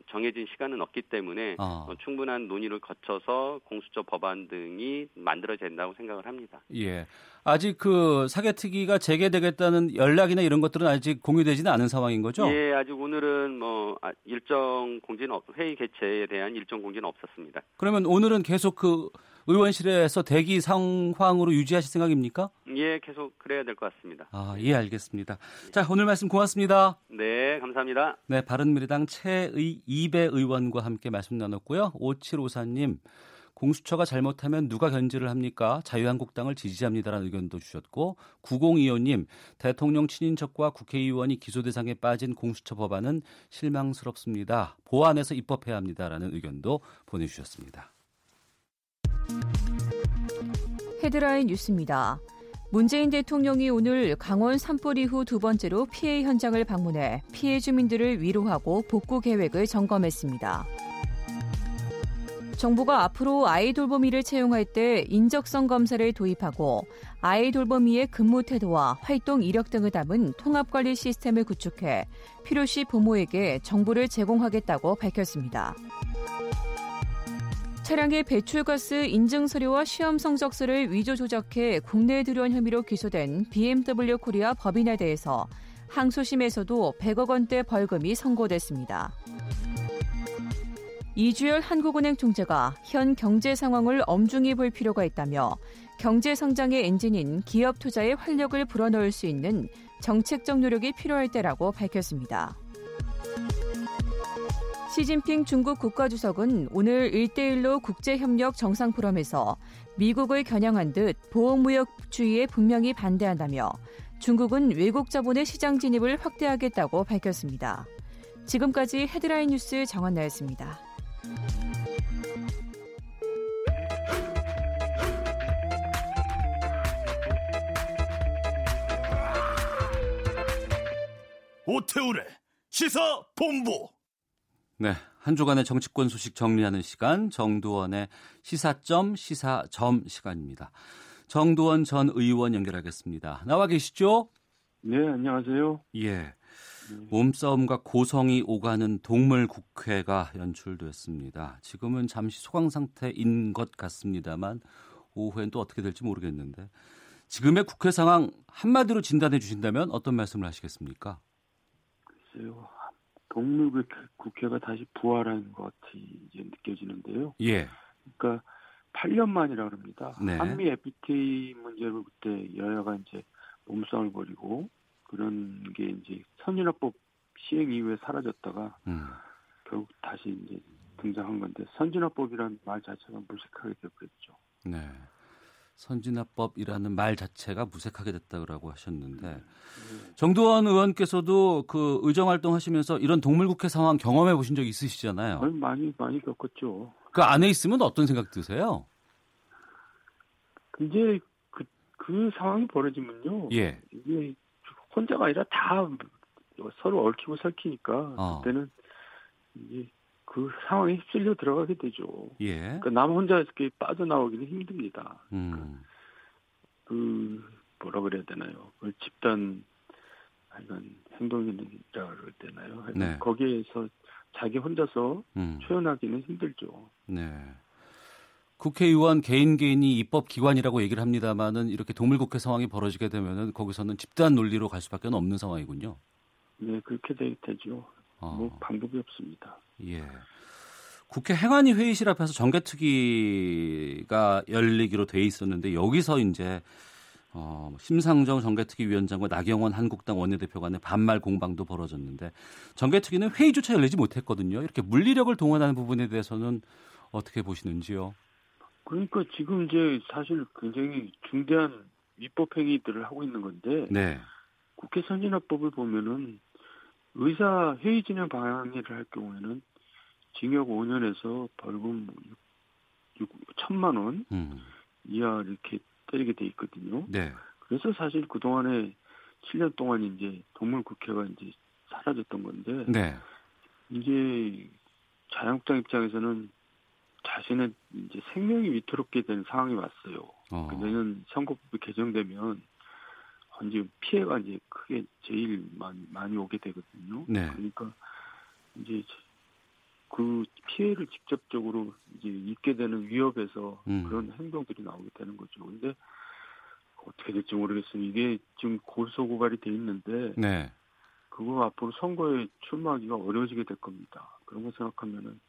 정해진 시간은 없기 때문에 어. 뭐 충분한 논의를 거쳐서 공수처 법안 등이 만들어진다고 생각을 합니다. 예. 아직 그 사개특위가 재개되겠다는 연락이나 이런 것들은 아직 공유되지는 않은 상황인 거죠? 예, 아직 오늘은 뭐 아, 일정 공지는 없, 회의 개최에 대한 일정 공지는 없었습니다. 그러면 오늘은 계속 그 의원실에서 대기 상황으로 유지하실 생각입니까? 예, 계속 그래야 될 것 같습니다. 아, 예, 알겠습니다. 자, 오늘 말씀 고맙습니다. 네, 감사합니다. 네, 바른미래당 최의 이배 의원과 함께 말씀 나눴고요. 5754님, 공수처가 잘못하면 누가 견제를 합니까? 자유한국당을 지지합니다라는 의견도 주셨고 9025님 대통령 친인척과 국회의원이 기소 대상에 빠진 공수처 법안은 실망스럽습니다. 보완해서 입법해야 합니다라는 의견도 보내주셨습니다. 헤드라인 뉴스입니다. 문재인 대통령이 오늘 강원 산불 이후 두 번째로 피해 현장을 방문해 피해 주민들을 위로하고 복구 계획을 점검했습니다. 정부가 앞으로 아이 돌보미를 채용할 때 인적성 검사를 도입하고 아이 돌보미의 근무 태도와 활동 이력 등을 담은 통합관리 시스템을 구축해 필요시 부모에게 정보를 제공하겠다고 밝혔습니다. 차량의 배출가스 인증 서류와 시험 성적서를 위조 조작해 국내에 들여온 혐의로 기소된 BMW 코리아 법인에 대해서 항소심에서도 100억 원대 벌금이 선고됐습니다. 이주열 한국은행 총재가 현 경제 상황을 엄중히 볼 필요가 있다며 경제 성장의 엔진인 기업 투자에 활력을 불어넣을 수 있는 정책적 노력이 필요할 때라고 밝혔습니다. 시진핑 중국 국가주석은 오늘 1대1로 국제협력 정상포럼에서 미국을 겨냥한 듯 보호무역주의에 분명히 반대한다며 중국은 외국 자본의 시장 진입을 확대하겠다고 밝혔습니다. 지금까지 헤드라인 뉴스 정한나였습니다. 오태우래 시사 본부. 네, 한 주간의 정치권 소식 정리하는 시간 정두원의 시사점 시사점 시간입니다. 정두원 전 의원 연결하겠습니다. 나와 계시죠? 네, 안녕하세요. 예. 몸싸움과 고성이 오가는 동물 국회가 연출됐습니다. 지금은 잠시 소강 상태인 것 같습니다만 오후엔 또 어떻게 될지 모르겠는데 지금의 국회 상황 한마디로 진단해 주신다면 어떤 말씀을 하시겠습니까? 글쎄요. 동물 국회가 다시 부활한 것 같이 이제 느껴지는데요. 예. 그러니까 8년 만이라 그럽니다. 네. 한미 FTA 문제로 그때 여야가 이제 몸싸움을 벌이고 그런 게 이제 선진화법 시행 이후에 사라졌다가 음. 결국 다시 이제 등장한 건데 선진화법이라는 말 자체가 무색하게 되었죠. 네. 선진화법이라는 말 자체가 무색하게 됐다고 하셨는데 네. 정두원 의원께서도 그 의정 활동하시면서 이런 동물국회 상황 경험해 보신 적 있으시잖아요. 많이 많이 겪었죠. 그 안에 있으면 어떤 생각 드세요? 이제 그, 그 상황이 벌어지면요. 예. 이게 혼자가 아니라 다 서로 얽히고 설키니까 어. 그때는 이제 그 상황에 휩쓸려 들어가게 되죠. 예. 그러니까 남 혼자 이렇게 빠져나오기는 힘듭니다. 음. 그, 그 뭐라 그래야 되나요? 그 집단 하여간 행동이라 그래야 되나요? 네. 거기에서 자기 혼자서 음. 표현하기는 힘들죠. 네. 국회의원 개인 개인이 입법 기관이라고 얘기를 합니다만은 이렇게 동물국회 상황이 벌어지게 되면은 거기서는 집단 논리로 갈 수밖에 없는 상황이군요. 네, 그렇게 되죠. 어. 뭐 방법이 없습니다. 예. 국회 행안위 회의실 앞에서 정개특위가 열리기로 돼 있었는데 여기서 이제 어, 심상정 정개특위 위원장과 나경원 한국당 원내대표 간의 반말 공방도 벌어졌는데 정개특위는 회의조차 열리지 못했거든요. 이렇게 물리력을 동원하는 부분에 대해서는 어떻게 보시는지요? 그러니까 지금 이제 사실 굉장히 중대한 위법 행위들을 하고 있는 건데 네. 국회 선진화법을 보면은 의사 회의 진행 방해를 할 경우에는 징역 5년에서 벌금 6, 1천만 원 음. 이하 이렇게 때리게 돼 있거든요. 네. 그래서 사실 그 동안에 7년 동안 이제 동물 국회가 이제 사라졌던 건데 네. 이제 자유한국당 입장에서는 자신의 이제 생명이 위태롭게 된 상황이 왔어요. 어. 내년 선거법이 개정되면 이제 피해가 이제 크게 제일 많이, 많이 오게 되거든요. 네. 그러니까 이제 그 피해를 직접적으로 이제 입게 되는 위협에서 음. 그런 행동들이 나오게 되는 거죠. 근데 어떻게 될지 모르겠어요. 이게 지금 고소 고발이 돼 있는데 네. 그거 앞으로 선거에 출마하기가 어려워지게 될 겁니다. 그런 거 생각하면은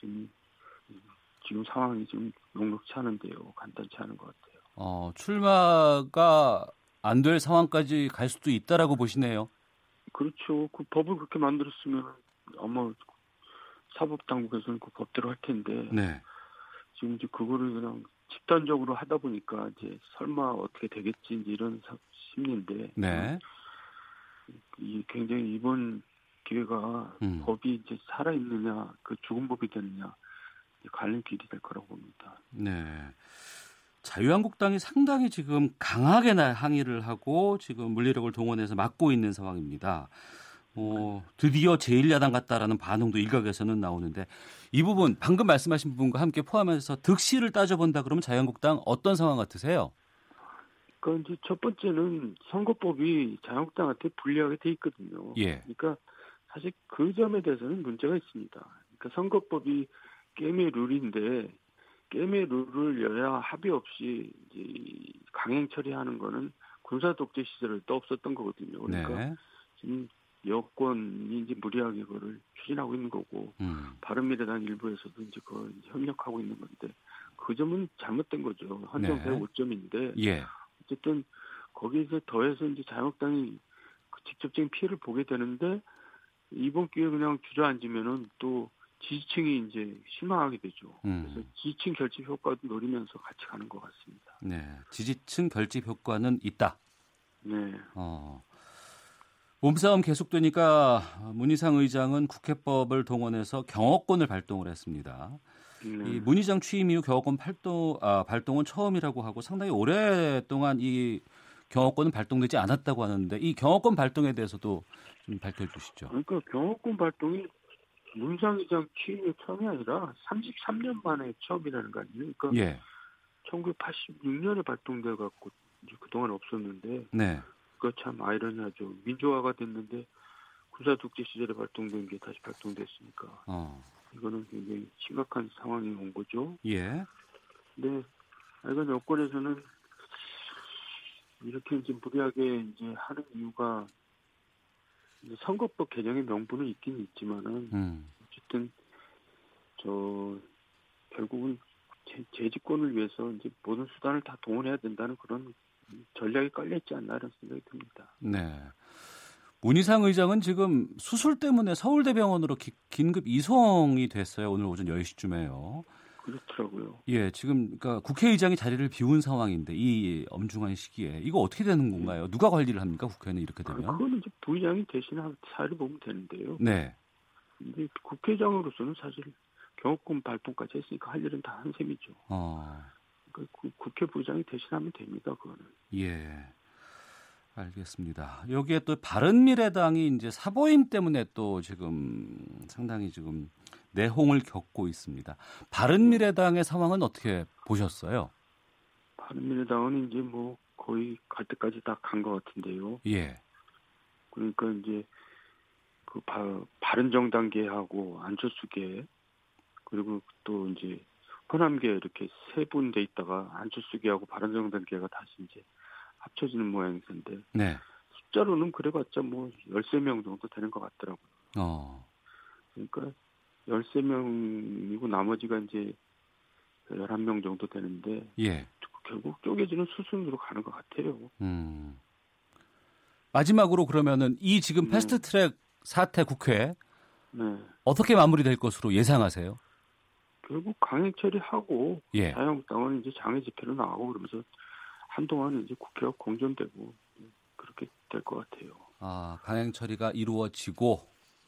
지금 지금 상황이 좀 녹록치 않은데요. 간단치 않은 것 같아요. 어, 출마가 안 될 상황까지 갈 수도 있다라고 보시네요. 그렇죠. 그 법을 그렇게 만들었으면 아마 사법 당국에서는 그 법대로 할 텐데 네. 지금 이제 그거를 그냥 집단적으로 하다 보니까 이제 설마 어떻게 되겠지 이런 심리인데 네. 이 굉장히 이번 기회가 음. 법이 이제 살아 있느냐 그 죽은 법이 되느냐 갈림길이 될 거라고 봅니다. 네. 자유한국당이 상당히 지금 강하게 항의를 하고 지금 물리력을 동원해서 막고 있는 상황입니다. 어, 드디어 제1야당 같다라는 반응도 일각에서는 나오는데 이 부분 방금 말씀하신 부분과 함께 포함해서 득실을 따져본다 그러면 자유한국당 어떤 상황 같으세요? 그러니까 이제 첫 번째는 선거법이 자유한국당한테 불리하게 돼 있거든요. 예. 그러니까 사실 그 점에 대해서는 문제가 있습니다. 그러니까 선거법이 게임의 룰인데 게임의 룰을 여야 합의 없이 이제 강행 처리하는 거는 군사 독재 시절에 또 없었던 거거든요. 그러니까 네. 지금 여권이 이제 무리하게 그거를 추진하고 있는 거고 음. 바른미래당 일부에서도 이제 그걸 협력하고 있는 건데 그 점은 잘못된 거죠. 한정 네. 105점인데 예. 어쨌든 거기서 더해서 이제 자유한국당이 그 직접적인 피해를 보게 되는데 이번 기회에 그냥 주저앉으면은 또 지지층이 이제 실망하게 되죠. 음. 그래서 지지층 결집 효과도 노리면서 같이 가는 것 같습니다. 네, 지지층 결집 효과는 있다. 네. 어. 몸싸움 계속되니까 문희상 의장은 국회법을 동원해서 경호권을 발동을 했습니다. 네. 이 문희장 취임 이후 경호권 발동, 아, 발동은 처음이라고 하고 상당히 오랫동안 이 경호권은 발동되지 않았다고 하는데 이 경호권 발동에 대해서도 좀 밝혀주시죠. 그러니까 경호권 발동이 문상 의장 취임이 처음이 아니라 33년 만에 처음이라는 거 아니에요? 그러니까 예. 1986년에 발동돼 갖고 그동안 없었는데 네. 그참 아이러니하죠. 민주화가 됐는데 군사 독재 시절에 발동된 게 다시 발동됐으니까 어. 이거는 굉장히 심각한 상황이 온 거죠. 예. 네. 이건 여권에서는 이렇게 이제 무리하게 이제 하는 이유가 선거법 개정의 명분은 있긴 있지만은 음. 어쨌든 저 결국은 재, 재집권을 위해서 이제 모든 수단을 다 동원해야 된다는 그런 전략이 깔려있지 않나 이런 생각이 듭니다. 네. 문희상 의장은 지금 수술 때문에 서울대병원으로 기, 긴급 이송이 됐어요. 오늘 오전 10시쯤에요. 그렇더라고요. 예, 지금 그러니까 국회의장이 자리를 비운 상황인데 이 엄중한 시기에 이거 어떻게 되는 건가요? 누가 관리를 합니까? 국회는 이렇게 되면? 아, 그거는 이제 부의장이 대신한 사례를 보면 되는데요. 네. 근데 국회의장으로서는 사실 경호권 발동까지 했으니까 할 일은 다 한 셈이죠. 어. 그 국회 부장이 대신하면 됩니다. 그거는. 예. 알겠습니다. 여기에 또 바른미래당이 이제 사보임 때문에 또 지금 상당히 지금 내홍을 겪고 있습니다. 바른미래당의 상황은 어떻게 보셨어요? 바른미래당은 이제 뭐 거의 갈 때까지 다 간 것 같은데요. 예. 그러니까 이제 그 바, 바른정당계하고 안철수계 그리고 또 이제 호남계 이렇게 세 분 돼 있다가 안철수계하고 바른정당계가 다시 이제 합쳐지는 모양인데 네. 숫자로는 그래봤자 뭐 13명 정도 되는 것 같더라고요. 어. 그러니까 13명이고 나머지가 이제 11명 정도 되는데 예. 결국 쪼개지는 수순으로 가는 것 같아요. 음. 마지막으로 그러면은 이 지금 네. 패스트트랙 사태 국회 네. 어떻게 마무리될 것으로 예상하세요? 결국 강행 처리하고 예. 자유한국당은 이제 장애 집회로 나가고 그러면서 한동안 이제 국회가 공전되고 그렇게 될 것 같아요. 아 강행 처리가 이루어지고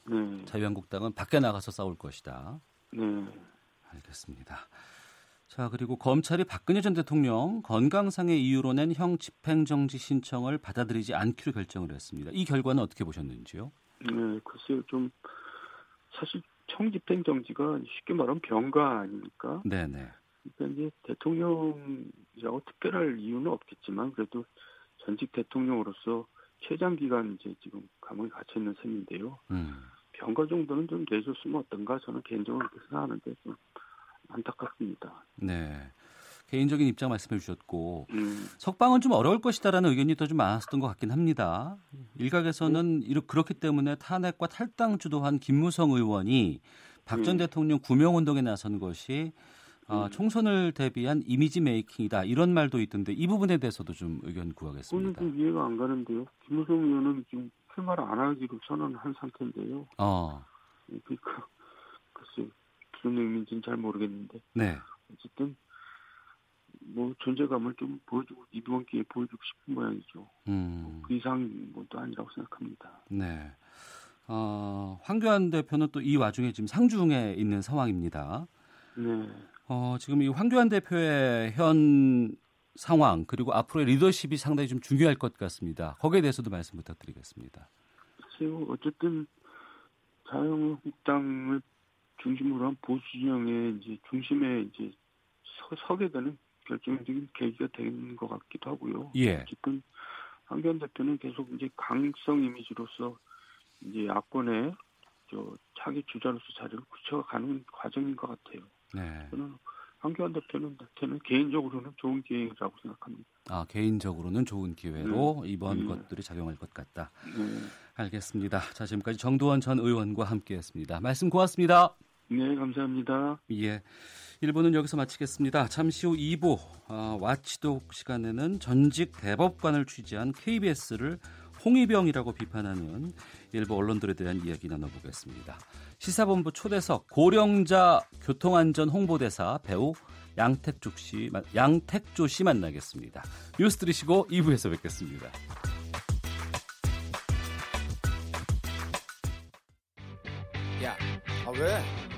네. 자유한국당은 밖에 나가서 싸울 것이다. 네. 알겠습니다. 자 그리고 검찰이 박근혜 전 대통령 건강상의 이유로 낸 형 집행정지 신청을 받아들이지 않기로 결정을 했습니다. 이 결과는 어떻게 보셨는지요? 네, 글쎄요 좀 사실 청집행정지가 쉽게 말하면 병가 아닙니까? 네네. 그러니까 이제 대통령이라고 특별할 이유는 없겠지만 그래도 전직 대통령으로서 최장 기간 이제 지금 감옥에 갇혀 있는 셈인데요. 음. 병가 정도는 좀 내줬으면 어떤가 저는 개인적으로 그렇게 생각하는데 좀 안타깝습니다. 네. 개인적인 입장 말씀해 주셨고 음. 석방은 좀 어려울 것이다라는 의견이 더 좀 많았었던 것 같긴 합니다. 일각에서는 음. 그렇기 때문에 탄핵과 탈당 주도한 김무성 의원이 박전 음. 대통령 구명 운동에 나선 것이 어, 음. 총선을 대비한 이미지 메이킹이다 이런 말도 있던데 이 부분에 대해서도 좀 의견 구하겠습니다. 저는 좀 이해가 안 가는데요. 김무성 의원은 지금 출마를 안 하기로 선언한 상태인데요. 어. 그러니까 글쎄 무슨 의미인지는 잘 모르겠는데. 네. 어쨌든 뭐 존재감을 좀 보여주고 이번 기회에 보여주고 싶은 모양이죠. 음. 그 이상 뭐도 아니라고 생각합니다. 네. 어, 황교안 대표는 또 이 와중에 지금 상중에 있는 상황입니다. 네. 어, 지금 이 황교안 대표의 현 상황 그리고 앞으로의 리더십이 상당히 좀 중요할 것 같습니다. 거기에 대해서도 말씀 부탁드리겠습니다. 글쎄요, 어쨌든 자유한국당을 중심으로 한 보수 진영의 이제 중심에 이제 서, 서게 되는 결정적인 계기가 된 것 같기도 하고요. 예. 어쨌든 황교안 대표는 계속 이제 강성 이미지로서 이제 야권의 저 차기 주자로서 자리를 굳혀가는 과정인 것 같아요. 네. 저는 황교안 대표는 대표는 개인적으로는 좋은 기회라고 생각합니다. 아 개인적으로는 좋은 기회로 네. 이번 네. 것들이 작용할 것 같다. 네. 알겠습니다. 자 지금까지 정두원 전 의원과 함께했습니다. 말씀 고맙습니다. 네 감사합니다. 예. 1부는 여기서 마치겠습니다. 잠시 후 2부 어, 와치독 시간에는 전직 대법관을 취재한 KBS를 홍위병이라고 비판하는 일부 언론들에 대한 이야기 나눠보겠습니다. 시사본부 초대석 고령자 교통안전 홍보대사 배우 양택조 씨, 양택조 씨 만나겠습니다. 뉴스 들으시고 2부에서 뵙겠습니다. 야, 아 왜?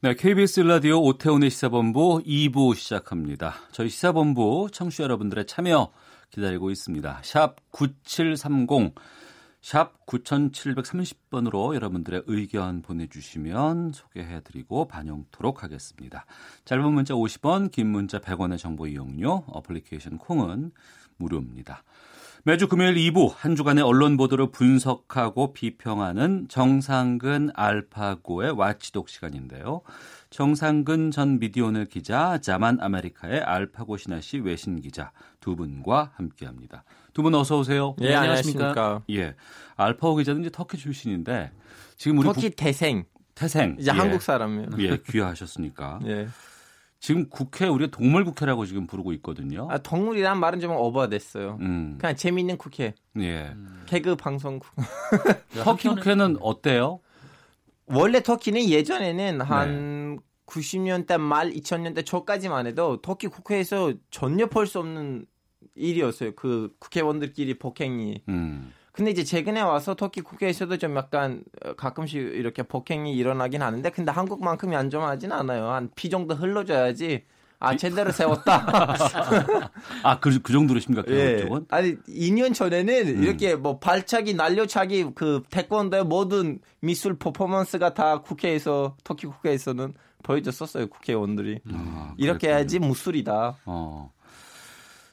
네, KBS 라디오 오태훈의 시사본부 2부 시작합니다. 저희 시사본부 청취자 여러분들의 참여 기다리고 있습니다. 샵 9730, 샵 9730번으로 여러분들의 의견 보내주시면 소개해드리고 반영토록 하겠습니다. 짧은 문자 50원, 긴 문자 100원의 정보 이용료, 어플리케이션 콩은 무료입니다. 매주 금요일 2부 한 주간의 언론 보도를 분석하고 비평하는 정상근 알파고의 와치독 시간인데요. 정상근 전 미디어오늘 기자, 자만 아메리카의 알파고 신하 씨 외신 기자 두 분과 함께합니다. 두 분 어서 오세요. 예, 네, 안녕하십니까. 예, 알파고 기자는 이제 터키 출신인데 지금 우리 터키 국... 태생. 태생. 이제 예. 한국 사람이에요. 예, 귀화하셨으니까. 예. 지금 국회 우리가 동물 국회라고 지금 부르고 있거든요. 아, 동물이란 말은 좀 오버됐어요. 음. 그냥 재미있는 국회. 예. 개그 방송국. 터키 국회는 어때요? 원래 터키는 예전에는 한 네. 90년대 말 2000년대 초까지만 해도 터키 국회에서 전혀 볼 수 없는 일이었어요. 그 국회의원들끼리 폭행이. 음. 근데 이제 최근에 와서 터키 국회에서도 좀 약간 어, 가끔씩 이렇게 폭행이 일어나긴 하는데 근데 한국만큼이 안전하진 않아요. 한 피 정도 흘러줘야지 아 제대로 세웠다. 아그 그 정도로 심각해요. 예. 쪽은? 아니 2년 전에는 음. 이렇게 뭐 발차기, 날려차기, 그 태권도의 모든 미술 퍼포먼스가 다 국회에서 터키 국회에서는 보여줬었어요. 국회의원들이 아, 이렇게 해야지 무술이다. 어.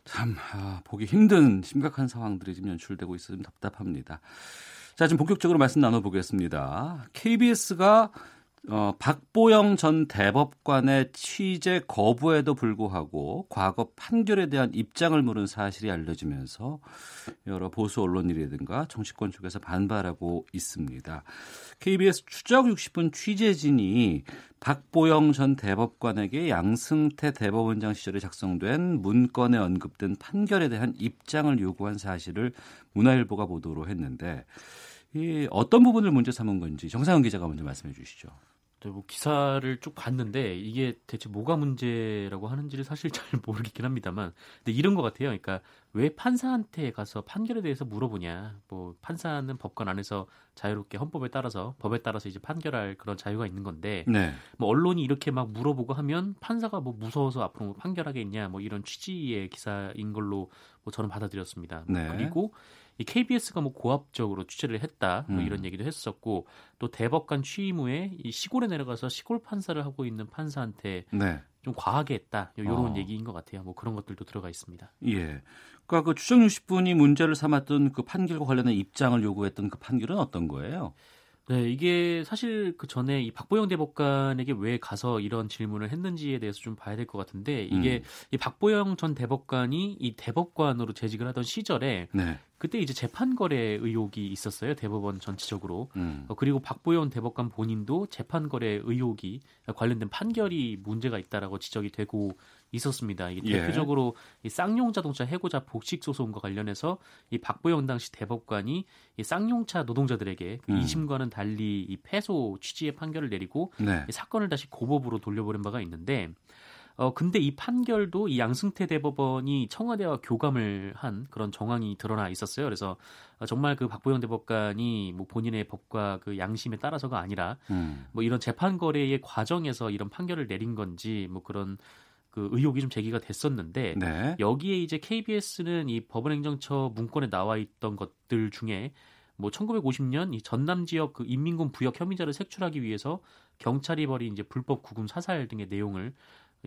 참 아, 보기 힘든 심각한 상황들이 지금 연출되고 있어 좀 답답합니다. 자, 지금 본격적으로 말씀 나눠보겠습니다. KBS가 어, 박보영 전 대법관의 취재 거부에도 불구하고 과거 판결에 대한 입장을 물은 사실이 알려지면서 여러 보수 언론이라든가 정치권 쪽에서 반발하고 있습니다. KBS 추적 60분 취재진이 박보영 전 대법관에게 양승태 대법원장 시절에 작성된 문건에 언급된 판결에 대한 입장을 요구한 사실을 문화일보가 보도로 했는데 이 어떤 부분을 문제 삼은 건지 정상훈 기자가 먼저 말씀해 주시죠. 네, 뭐 기사를 쭉 봤는데 이게 대체 뭐가 문제라고 하는지를 사실 잘 모르겠긴 합니다만 근데 이런 것 같아요. 그러니까 왜 판사한테 가서 판결에 대해서 물어보냐. 뭐 판사는 법관 안에서 자유롭게 헌법에 따라서 법에 따라서 이제 판결할 그런 자유가 있는 건데 네. 뭐 언론이 이렇게 막 물어보고 하면 판사가 뭐 무서워서 앞으로 뭐 판결하겠냐 뭐 이런 취지의 기사인 걸로 뭐 저는 받아들였습니다. 네. 그리고 이 KBS가 뭐 고압적으로 취재를 했다 뭐 음. 이런 얘기도 했었고 또 대법관 취임 후에 이 시골에 내려가서 시골 판사를 하고 있는 판사한테 네. 좀 과하게 했다 이런 어. 얘기인 것 같아요. 뭐 그런 것들도 들어가 있습니다. 예. 그러니까 그 추정 60분이 문제를 삼았던 그 판결과 관련된 입장을 요구했던 그 판결은 어떤 거예요? 네, 이게 사실 그 전에 이 박보영 대법관에게 왜 가서 이런 질문을 했는지에 대해서 좀 봐야 될 것 같은데 이게 음. 이 박보영 전 대법관이 이 대법관으로 재직을 하던 시절에 네. 그때 이제 재판 거래 의혹이 있었어요 대법원 전체적으로 음. 어, 그리고 박보영 대법관 본인도 재판 거래 의혹이 관련된 판결이 문제가 있다라고 지적이 되고 있었습니다. 이게 예. 대표적으로 이 쌍용 자동차 해고자 복식 소송과 관련해서 이 박보영 당시 대법관이 이 쌍용차 노동자들에게 그 음. 2심과는 달리 이 패소 취지의 판결을 내리고 네. 이 사건을 다시 고법으로 돌려보낸 바가 있는데 어 근데 이 판결도 이 양승태 대법원이 청와대와 교감을 한 그런 정황이 드러나 있었어요. 그래서 어, 정말 그 박보영 대법관이 뭐 본인의 법과 그 양심에 따라서가 아니라 음. 뭐 이런 재판 거래의 과정에서 이런 판결을 내린 건지 뭐 그런 그 의혹이 좀 제기가 됐었는데 네. 여기에 이제 KBS는 이 법원행정처 문건에 나와 있던 것들 중에 뭐 1950년 이 전남 지역 그 인민군 부역 혐의자를 색출하기 위해서 경찰이 벌인 이제 불법 구금 사살 등의 내용을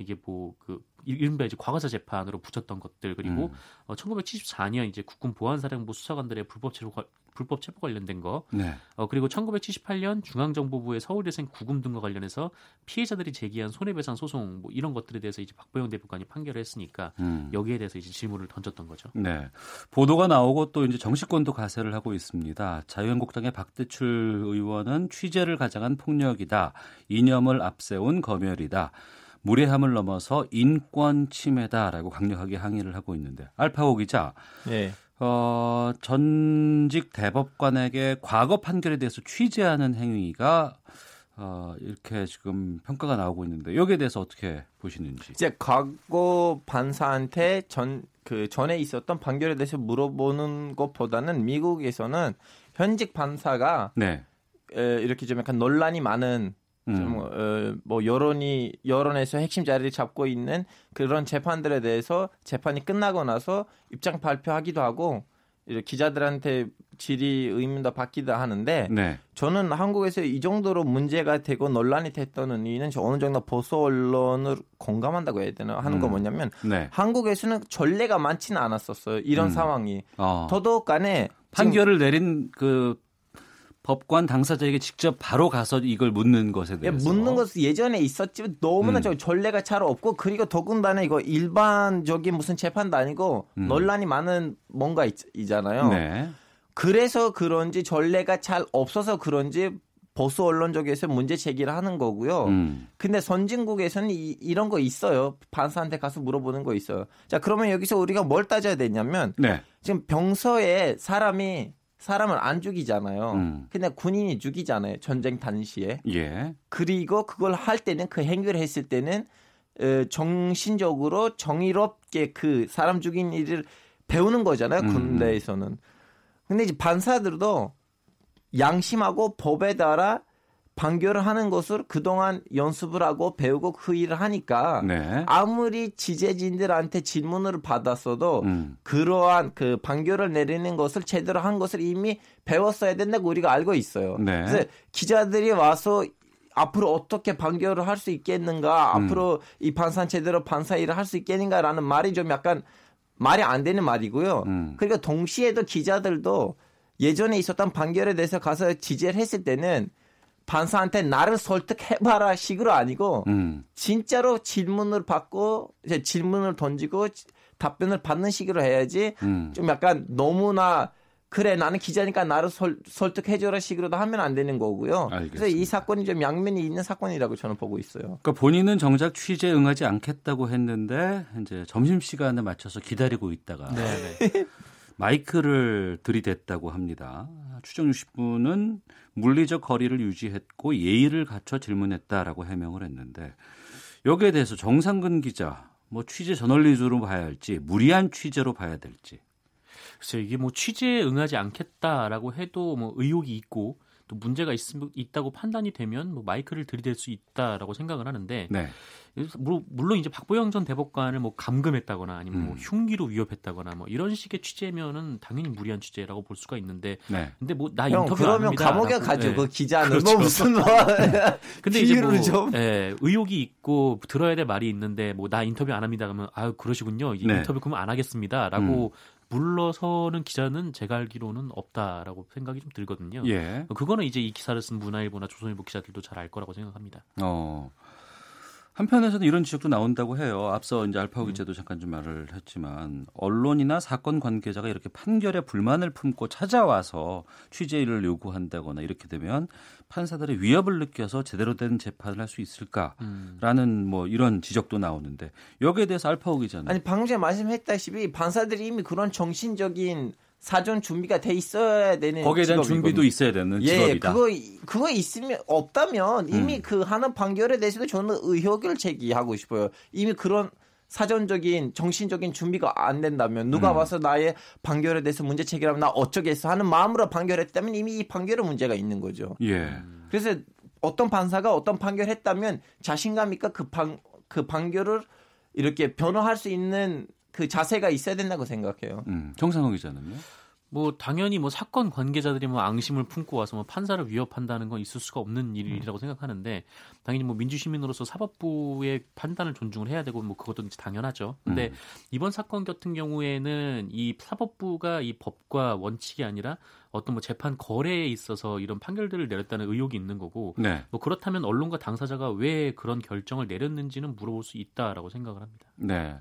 이게 뭐 그 이른바 이제 과거사 재판으로 붙였던 것들 그리고 음. 어, 1974년 이제 국군 보안사령부 수사관들의 불법 체포 불법 체포 관련된 거. 네. 어 그리고 1978년 중앙정보부의 서울대생 구금 등과 관련해서 피해자들이 제기한 손해배상 소송 뭐 이런 것들에 대해서 이제 박보영 대법관이 판결을 했으니까 음. 여기에 대해서 이제 질문을 던졌던 거죠. 네. 보도가 나오고 또 이제 정치권도 가세를 하고 있습니다. 자유한국당의 박대출 의원은 취재를 가장한 폭력이다. 이념을 앞세운 검열이다. 무례함을 넘어서 인권 침해다라고 강력하게 항의를 하고 있는데 알파고 기자, 네. 어, 전직 대법관에게 과거 판결에 대해서 취재하는 행위가 어, 이렇게 지금 평가가 나오고 있는데 여기에 대해서 어떻게 보시는지. 이제 과거 판사한테 전 그 전에 있었던 판결에 대해서 물어보는 것보다는 미국에서는 현직 판사가 네. 에, 이렇게 좀 약간 논란이 많은 음. 어, 뭐 여론이 여론에서 핵심 자리를 잡고 있는 그런 재판들에 대해서 재판이 끝나고 나서 입장 발표하기도 하고 기자들한테 질의 의문도 받기도 하는데 네. 저는 한국에서 이 정도로 문제가 되고 논란이 됐던 이유는 어느 정도 보수 언론을 공감한다고 해야 되나 하는 음. 거 뭐냐면 네. 한국에서는 전례가 많지는 않았었어요 이런 음. 상황이 어. 더더욱 간에 판결을 내린 그 법관 당사자에게 직접 바로 가서 이걸 묻는 것에 예, 대해서 묻는 것은 예전에 있었지만 너무나 음. 저 전례가 잘 없고 그리고 더군다나 이거 일반적인 무슨 재판도 아니고 음. 논란이 많은 뭔가 있, 잖아요 네. 그래서 그런지 전례가 잘 없어서 그런지 보수 언론 쪽에서 문제 제기를 하는 거고요. 음. 근데 선진국에서는 이, 이런 거 있어요. 판사한테 가서 물어보는 거 있어요. 자, 그러면 여기서 우리가 뭘 따져야 되냐면 네. 지금 병서에 사람이 사람을 안 죽이잖아요. 음. 근데 군인이 죽이잖아요. 전쟁 당시에. 예. 그리고 그걸 할 때는 그 행위를 했을 때는 어, 정신적으로 정의롭게 그 사람 죽인 일을 배우는 거잖아요. 음. 군대에서는. 근데 이제 반사들도 양심하고 법에 따라 판결을 하는 것을 그동안 연습을 하고 배우고 그 일을 하니까 네. 아무리 지재진들한테 질문을 받았어도 음. 그러한 그 판결을 내리는 것을 제대로 한 것을 이미 배웠어야 된다고 우리가 알고 있어요. 네. 그래서 기자들이 와서 앞으로 어떻게 판결을 할 수 있겠는가, 음. 앞으로 이 판사 제대로 판사 일을 할 수 있겠는가라는 말이 좀 약간 말이 안 되는 말이고요. 음. 그러니까 동시에도 기자들도 예전에 있었던 판결에 대해서 가서 지지를 했을 때는 판사한테 나를 설득해봐라 식으로 아니고 음. 진짜로 질문을 받고 이제 질문을 던지고 답변을 받는 식으로 해야지 음. 좀 약간 너무나 그래 나는 기자니까 나를 설, 설득해줘라 식으로도 하면 안 되는 거고요. 알겠습니다. 그래서 이 사건이 좀 양면이 있는 사건이라고 저는 보고 있어요. 그러니까 본인은 정작 취재에 응하지 않겠다고 했는데 이제 점심 시간에 맞춰서 기다리고 있다가 네. 마이크를 들이댔다고 합니다. 추정 60분은 물리적 거리를 유지했고 예의를 갖춰 질문했다라고 해명을 했는데 여기에 대해서 정상근 기자 뭐 취재 저널리즘으로 봐야 할지 무리한 취재로 봐야 될지. 글쎄 이게 뭐 취재에 응하지 않겠다라고 해도 뭐 의혹이 있고 또 문제가 있, 있다고 판단이 되면 뭐 마이크를 들이댈 수 있다라고 생각을 하는데 네. 물론 이제 박보영 전 대법관을 뭐 감금했다거나 아니면 뭐 음. 흉기로 위협했다거나 뭐 이런 식의 취재면은 당연히 무리한 취재라고 볼 수가 있는데 네. 근데 뭐 나 인터뷰 그러면 감옥에 가죠 네. 그 기자는 그렇죠. 뭐 무슨 뭐 근데 이제 뭐 좀. 예, 의혹이 있고 들어야 될 말이 있는데 뭐 나 인터뷰 안 합니다 그러면 아유 그러시군요 네. 인터뷰 그러면 안 하겠습니다라고 음. 물러서는 기자는 제가 알기로는 없다라고 생각이 좀 들거든요. 예. 그거는 이제 이 기사를 쓴 문화일보나 조선일보 기자들도 잘 알 거라고 생각합니다. 어. 한편에서는 이런 지적도 나온다고 해요. 앞서 이제 알파고 음. 잠깐 좀 말을 했지만 언론이나 사건 관계자가 이렇게 판결에 불만을 품고 찾아와서 취재를 요구한다거나 이렇게 되면 판사들의 위협을 느껴서 제대로 된 재판을 할 수 있을까라는 음. 뭐 이런 지적도 나오는데 여기에 대해서 알파고 기자는 아니 방금 전에 말씀했다시피 판사들이 이미 그런 정신적인 사전 준비가 돼 있어야 되는 거기에 대한. 준비도 있어야 되는 예, 직업이다. 그거 그거 있으면 없다면 이미 음. 그 하는 판결에 대해서도 저는 의혹을 제기하고 싶어요. 이미 그런 사전적인 정신적인 준비가 안 된다면 누가 음. 와서 나의 판결에 대해서 문제 제기하면 나 어쩌겠어 하는 마음으로 판결했다면 이미 이 판결에 문제가 있는 거죠. 예. 그래서 어떤 판사가 어떤 판결했다면 자신감 있까 그, 판, 그 판결을 이렇게 변호할 수 있는 그 자세가 있어야 된다고 생각해요. 음, 정상호 기자는요? 뭐 당연히 뭐 사건 관계자들이 뭐 앙심을 품고 와서 뭐 판사를 위협한다는 건 있을 수가 없는 일이라고 음. 생각하는데 당연히 뭐 민주 시민으로서 사법부의 판단을 존중을 해야 되고 뭐 그것도 이제 당연하죠. 근데 음. 이번 사건 같은 경우에는 이 사법부가 이 법과 원칙이 아니라 어떤 뭐 재판 거래에 있어서 이런 판결들을 내렸다는 의혹이 있는 거고 네. 뭐 그렇다면 언론과 당사자가 왜 그런 결정을 내렸는지는 물어볼 수 있다라고 생각을 합니다. 네.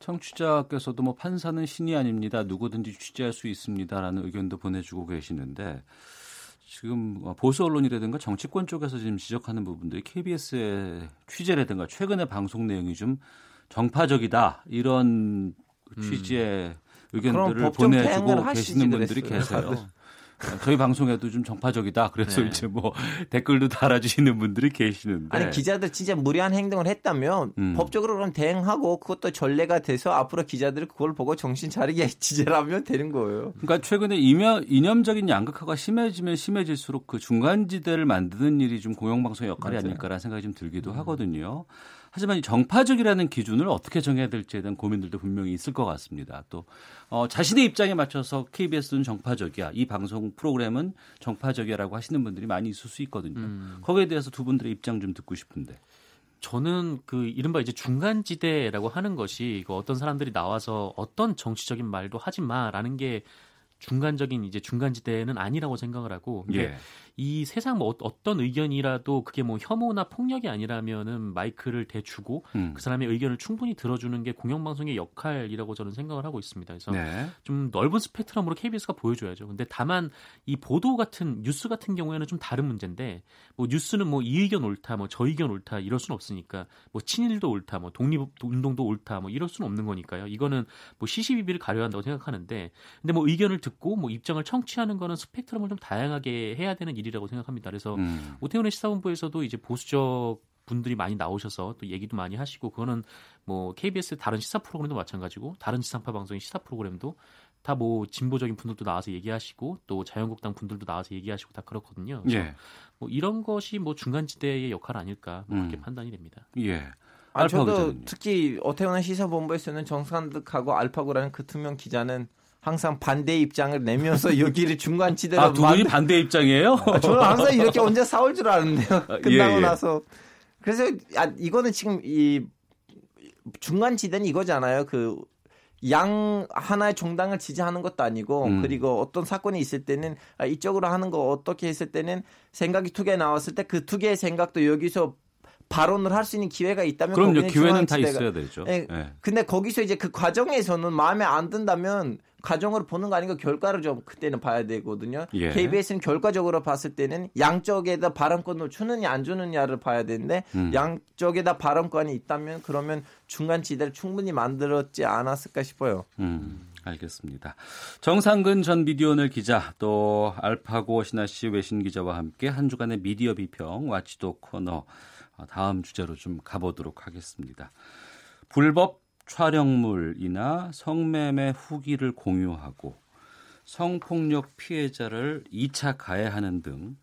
청취자께서도 뭐 판사는 신이 아닙니다. 누구든지 취재할 수 있습니다라는 의견도 보내주고 계시는데 지금 보수 언론이라든가 정치권 쪽에서 지금 지적하는 부분들이 KBS의 취재라든가 최근의 방송 내용이 좀 정파적이다 이런 취지의 음. 의견들을 보내주고 계시는 분들이 계세요. 저희 방송에도 좀 정파적이다. 그래서 네. 이제 뭐 댓글도 달아주시는 분들이 계시는데. 아니 기자들 진짜 무리한 행동을 했다면 음. 법적으로 그럼 대응하고 그것도 전례가 돼서 앞으로 기자들이 그걸 보고 정신 차리게 지지하면 되는 거예요. 그러니까 최근에 이념, 이념적인 양극화가 심해지면 심해질수록 그 중간지대를 만드는 일이 좀 공영방송의 역할이 맞아요. 아닐까라는 생각이 좀 들기도 음. 하거든요. 하지만 이 정파적이라는 기준을 어떻게 정해야 될지에 대한 고민들도 분명히 있을 것 같습니다. 또 어, 자신의 입장에 맞춰서 KBS는 정파적이야, 이 방송 프로그램은 정파적이야라고 하시는 분들이 많이 있을 수 있거든요. 음. 거기에 대해서 두 분들의 입장 좀 듣고 싶은데. 저는 그 이른바 이제 중간 지대라고 하는 것이 그 어떤 사람들이 나와서 어떤 정치적인 말도 하지 마라는 게 중간적인 이제 중간 지대는 아니라고 생각을 하고 예. 이 세상 뭐 어떤 의견이라도 그게 뭐 혐오나 폭력이 아니라면은 마이크를 대주고 음. 그 사람의 의견을 충분히 들어주는 게 공영방송의 역할이라고 저는 생각을 하고 있습니다. 그래서 네. 좀 넓은 스펙트럼으로 KBS가 보여줘야죠. 근데 다만 이 보도 같은 뉴스 같은 경우에는 좀 다른 문제인데 뭐 뉴스는 뭐 이 의견 옳다, 뭐 저 의견 옳다 이럴 수는 없으니까 뭐 친일도 옳다, 뭐 독립 운동도 옳다, 뭐 이럴 수는 없는 거니까요. 이거는 뭐 시시비비를 가려야 한다고 생각하는데 근데 뭐 의견을 듣고 뭐 입장을 청취하는 거는 스펙트럼을 좀 다양하게 해야 되는 일이 일이라고 생각합니다. 그래서 음. 오태훈의 시사본부에서도 이제 보수적 분들이 많이 나오셔서 또 얘기도 많이 하시고 그거는 뭐 KBS 다른 시사 프로그램도 마찬가지고 다른 지상파 방송의 시사 프로그램도 다 뭐 진보적인 분들도 나와서 얘기하시고 또 자유한국당 분들도 나와서 얘기하시고 다 그렇거든요. 예. 뭐 이런 것이 뭐 중간 지대의 역할 아닐까 뭐 그렇게 음. 판단이 됩니다. 예. 아, 저도 특히 오태훈의 시사본부에서는 정상득하고 알파고라는 그두명 기자는 항상 반대 입장을 내면서 여기를 중간 지대로 아, 두 분이 반대 입장이에요? 아, 저는 항상 이렇게 언제 싸울 줄 아는데요. 아, 끝나고 예, 예. 나서 그래서 아, 이거는 지금 이 중간 지대는 이거잖아요. 그 양 하나의 정당을 지지하는 것도 아니고 음. 그리고 어떤 사건이 있을 때는 아, 이쪽으로 하는 거 어떻게 했을 때는 생각이 두 개 나왔을 때 그 두 개의 생각도 여기서 발언을 할 수 있는 기회가 있다면 그럼요 기회는 다 있어야 되죠. 네. 네. 근데 거기서 이제 그 과정에서는 마음에 안 든다면 과정으로 보는 거 아니고 결과를 좀 그때는 봐야 되거든요. 예. KBS는 결과적으로 봤을 때는 양쪽에다 발언권을 주느냐 안 주느냐를 봐야 되는데 음. 양쪽에다 발언권이 있다면 그러면 중간 지대를 충분히 만들었지 않았을까 싶어요. 음. 알겠습니다. 정상근 전 미디어널 기자 또 알파고 신하 씨 외신 기자와 함께 한 주간의 미디어 비평 와치도 코너 어, 다음 주제로 좀 가보도록 하겠습니다. 불법 촬영물이나 성매매 후기를 공유하고 성폭력 피해자를 2차 가해하는 등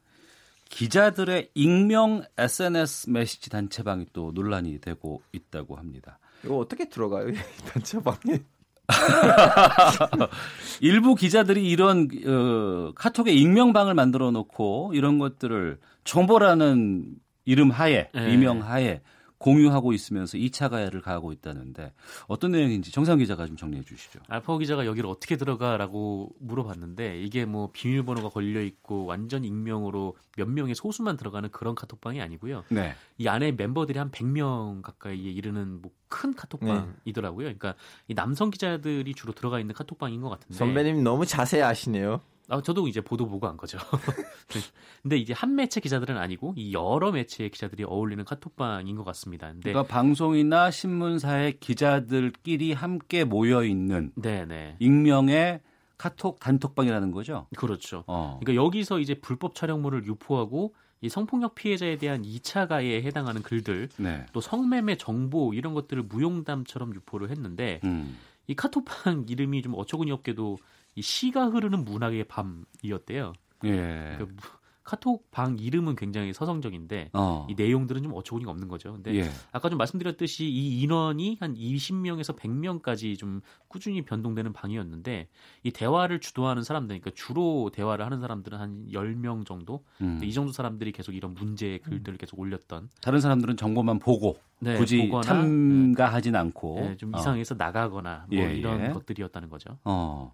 기자들의 익명 SNS 메시지 단체방이 또 논란이 되고 있다고 합니다. 이거 어떻게 들어가요? 단체방에? 일부 기자들이 이런 어, 카톡의 익명방을 만들어 놓고 이런 것들을 정보라는 이름 하에 네. 이명 하에 공유하고 있으면서 2차 가해를 가하고 있다는데 어떤 내용인지 정상 기자가 좀 정리해 주시죠. 알파고 기자가 여기를 어떻게 들어가라고 물어봤는데 이게 뭐 비밀번호가 걸려 있고 완전 익명으로 몇 명의 소수만 들어가는 그런 카톡방이 아니고요. 네. 이 안에 멤버들이 한 100명 가까이에 이르는 뭐 큰 카톡방이더라고요. 그러니까 이 남성 기자들이 주로 들어가 있는 카톡방인 것 같은데. 선배님 너무 자세히 아시네요. 아, 저도 이제 보도 보고 한 거죠. 네. 근데 이제 한 매체 기자들은 아니고 이 여러 매체의 기자들이 어울리는 카톡방인 것 같습니다. 근데 그러니까 방송이나 신문사의 기자들끼리 함께 모여 있는 네네. 익명의 카톡 단톡방이라는 거죠. 그렇죠. 어. 그러니까 여기서 이제 불법 촬영물을 유포하고 이 성폭력 피해자에 대한 2차 가해에 해당하는 글들, 네. 또 성매매 정보 이런 것들을 무용담처럼 유포를 했는데 음. 이 카톡방 이름이 좀 어처구니 없게도 이 시가 흐르는 문학의 밤이었대요. 예. 그 카톡 방 이름은 굉장히 서성적인데 어. 이 내용들은 좀 어처구니가 없는 거죠. 근데 예. 아까 좀 말씀드렸듯이 이 인원이 한 20명에서 100명까지 좀 꾸준히 변동되는 방이었는데 이 대화를 주도하는 사람들, 그러니까 주로 대화를 하는 사람들은 한 10명 정도. 음. 이 정도 사람들이 계속 이런 문제의 글들을 계속 올렸던. 다른 사람들은 정보만 보고 네, 굳이 보거나, 참가하진 네. 않고 네, 좀 이상해서 어. 나가거나 뭐 예, 이런 예. 것들이었다는 거죠. 어.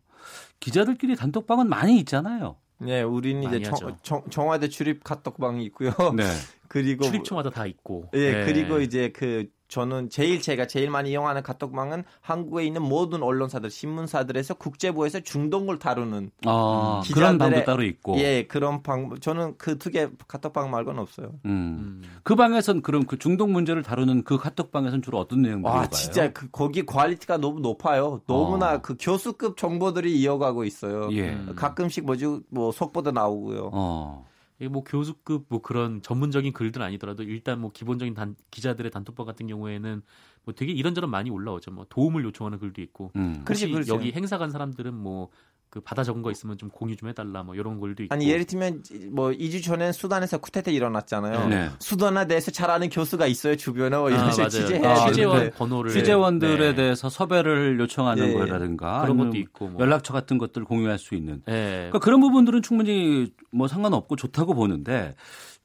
기자들끼리 단톡방은 많이 있잖아요. 네, 우리는 이제 청, 청, 청와대 출입 카톡방이 있고요. 네. 그리고 출입처마다 다 있고. 예, 네, 그리고 이제 그 저는 제일 제가 제일 많이 이용하는 카톡방은 한국에 있는 모든 언론사들, 신문사들에서 국제부에서 중동을 다루는 아, 기자들의, 그런 방도 따로 있고. 예, 그런 방 저는 그 두 개 카톡방 말고는 없어요. 음. 음. 그 방에선 그럼 그 중동 문제를 다루는 그 카톡방에선 주로 어떤 내용들이 와, 진짜 그 거기 quality가 너무 높아요. 너무나 어. 그 교수급 정보들이 오가고 있어요. 예. 가끔씩 뭐지 뭐 속보도 나오고요. 어. 뭐 교수급 뭐 그런 전문적인 글들 아니더라도 일단 뭐 기본적인 단, 기자들의 단톡방 같은 경우에는 뭐 되게 이런저런 많이 올라오죠. 뭐 도움을 요청하는 글도 있고. 음. 그렇지, 그렇지. 여기 행사 간 사람들은 뭐 그 받아 적은 거 있으면 좀 공유 좀 해달라 뭐 이런 글도 있고 아니 예를 들면 뭐 2주 전에 수단에서 쿠데타 일어났잖아요. 네. 수단에 대해서 잘 아는 교수가 있어요 주변에 뭐 이런 아, 취재해 아, 취재원 네. 번호를 취재원들에 네. 대해서 섭외를 요청하는 네. 거라든가 그런 것도 있고 뭐. 연락처 같은 것들을 공유할 수 있는 네. 그러니까 그런 부분들은 충분히 뭐 상관없고 좋다고 보는데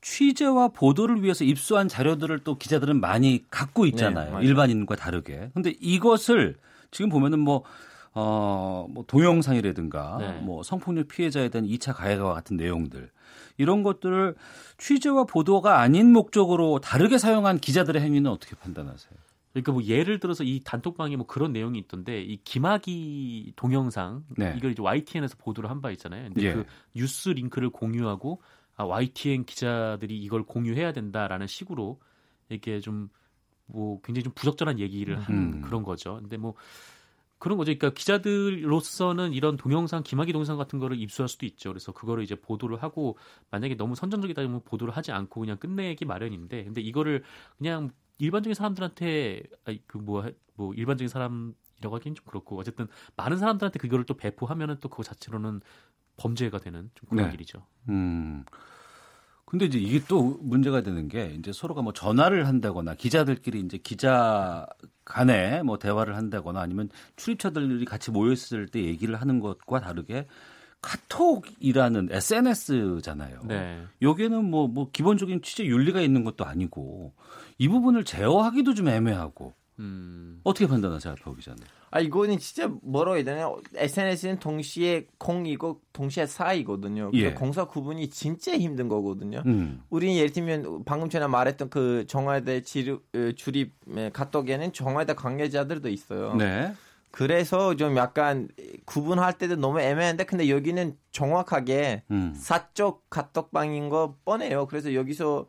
취재와 보도를 위해서 입수한 자료들을 또 기자들은 많이 갖고 있잖아요. 네, 일반인과 다르게. 근데 이것을 지금 보면은 뭐 어, 뭐 동영상이라든가 네. 뭐 성폭력 피해자에 대한 2차 가해와 같은 내용들 이런 것들을 취재와 보도가 아닌 목적으로 다르게 사용한 기자들의 행위는 어떻게 판단하세요? 그러니까 뭐 예를 들어서 이 단톡방에 뭐 그런 내용이 있던데 이 김학이 동영상 네. 이걸 이제 YTN에서 보도를 한 바 있잖아요. 근데 예. 그 뉴스 링크를 공유하고 아, YTN 기자들이 이걸 공유해야 된다라는 식으로 이렇게 좀 뭐 굉장히 좀 부적절한 얘기를 한 음. 그런 거죠. 근데 뭐 그런 거죠. 그러니까 기자들로서는 이런 동영상, 김학의 동영상 같은 거를 입수할 수도 있죠. 그래서 그거를 이제 보도를 하고 만약에 너무 선정적이다 면 보도를 하지 않고 그냥 끝내기 마련인데, 근데 이거를 그냥 일반적인 사람들한테 그뭐뭐 뭐 일반적인 사람이라고 하기는 좀 그렇고 어쨌든 많은 사람들한테 그거를 또 배포하면은 또 그거 자체로는 범죄가 되는 좀 그런 네. 일이죠. 음. 근데 이제 이게 또 문제가 되는 게 이제 서로가 뭐 전화를 한다거나 기자들끼리 이제 기자 간에 뭐 대화를 한다거나 아니면 출입처들이 같이 모였을 때 얘기를 하는 것과 다르게 카톡이라는 SNS잖아요. 네. 여기에는 뭐, 뭐 기본적인 취재 윤리가 있는 것도 아니고 이 부분을 제어하기도 좀 애매하고 음. 어떻게 판단하세요, 알파 기자님? 아 이거는 진짜 뭐라고 해야 되나요? SNS는 동시에 공이고 동시에 사이거든요. 예. 공사 구분이 진짜 힘든 거거든요. 음. 우리는 예를 들면 방금 전에 말했던 그 정화대 어, 출입 카톡에는 정화대 관계자들도 있어요. 네. 그래서 좀 약간 구분할 때도 너무 애매한데 근데 여기는 정확하게 음. 사적 카톡방인 거 뻔해요. 그래서 여기서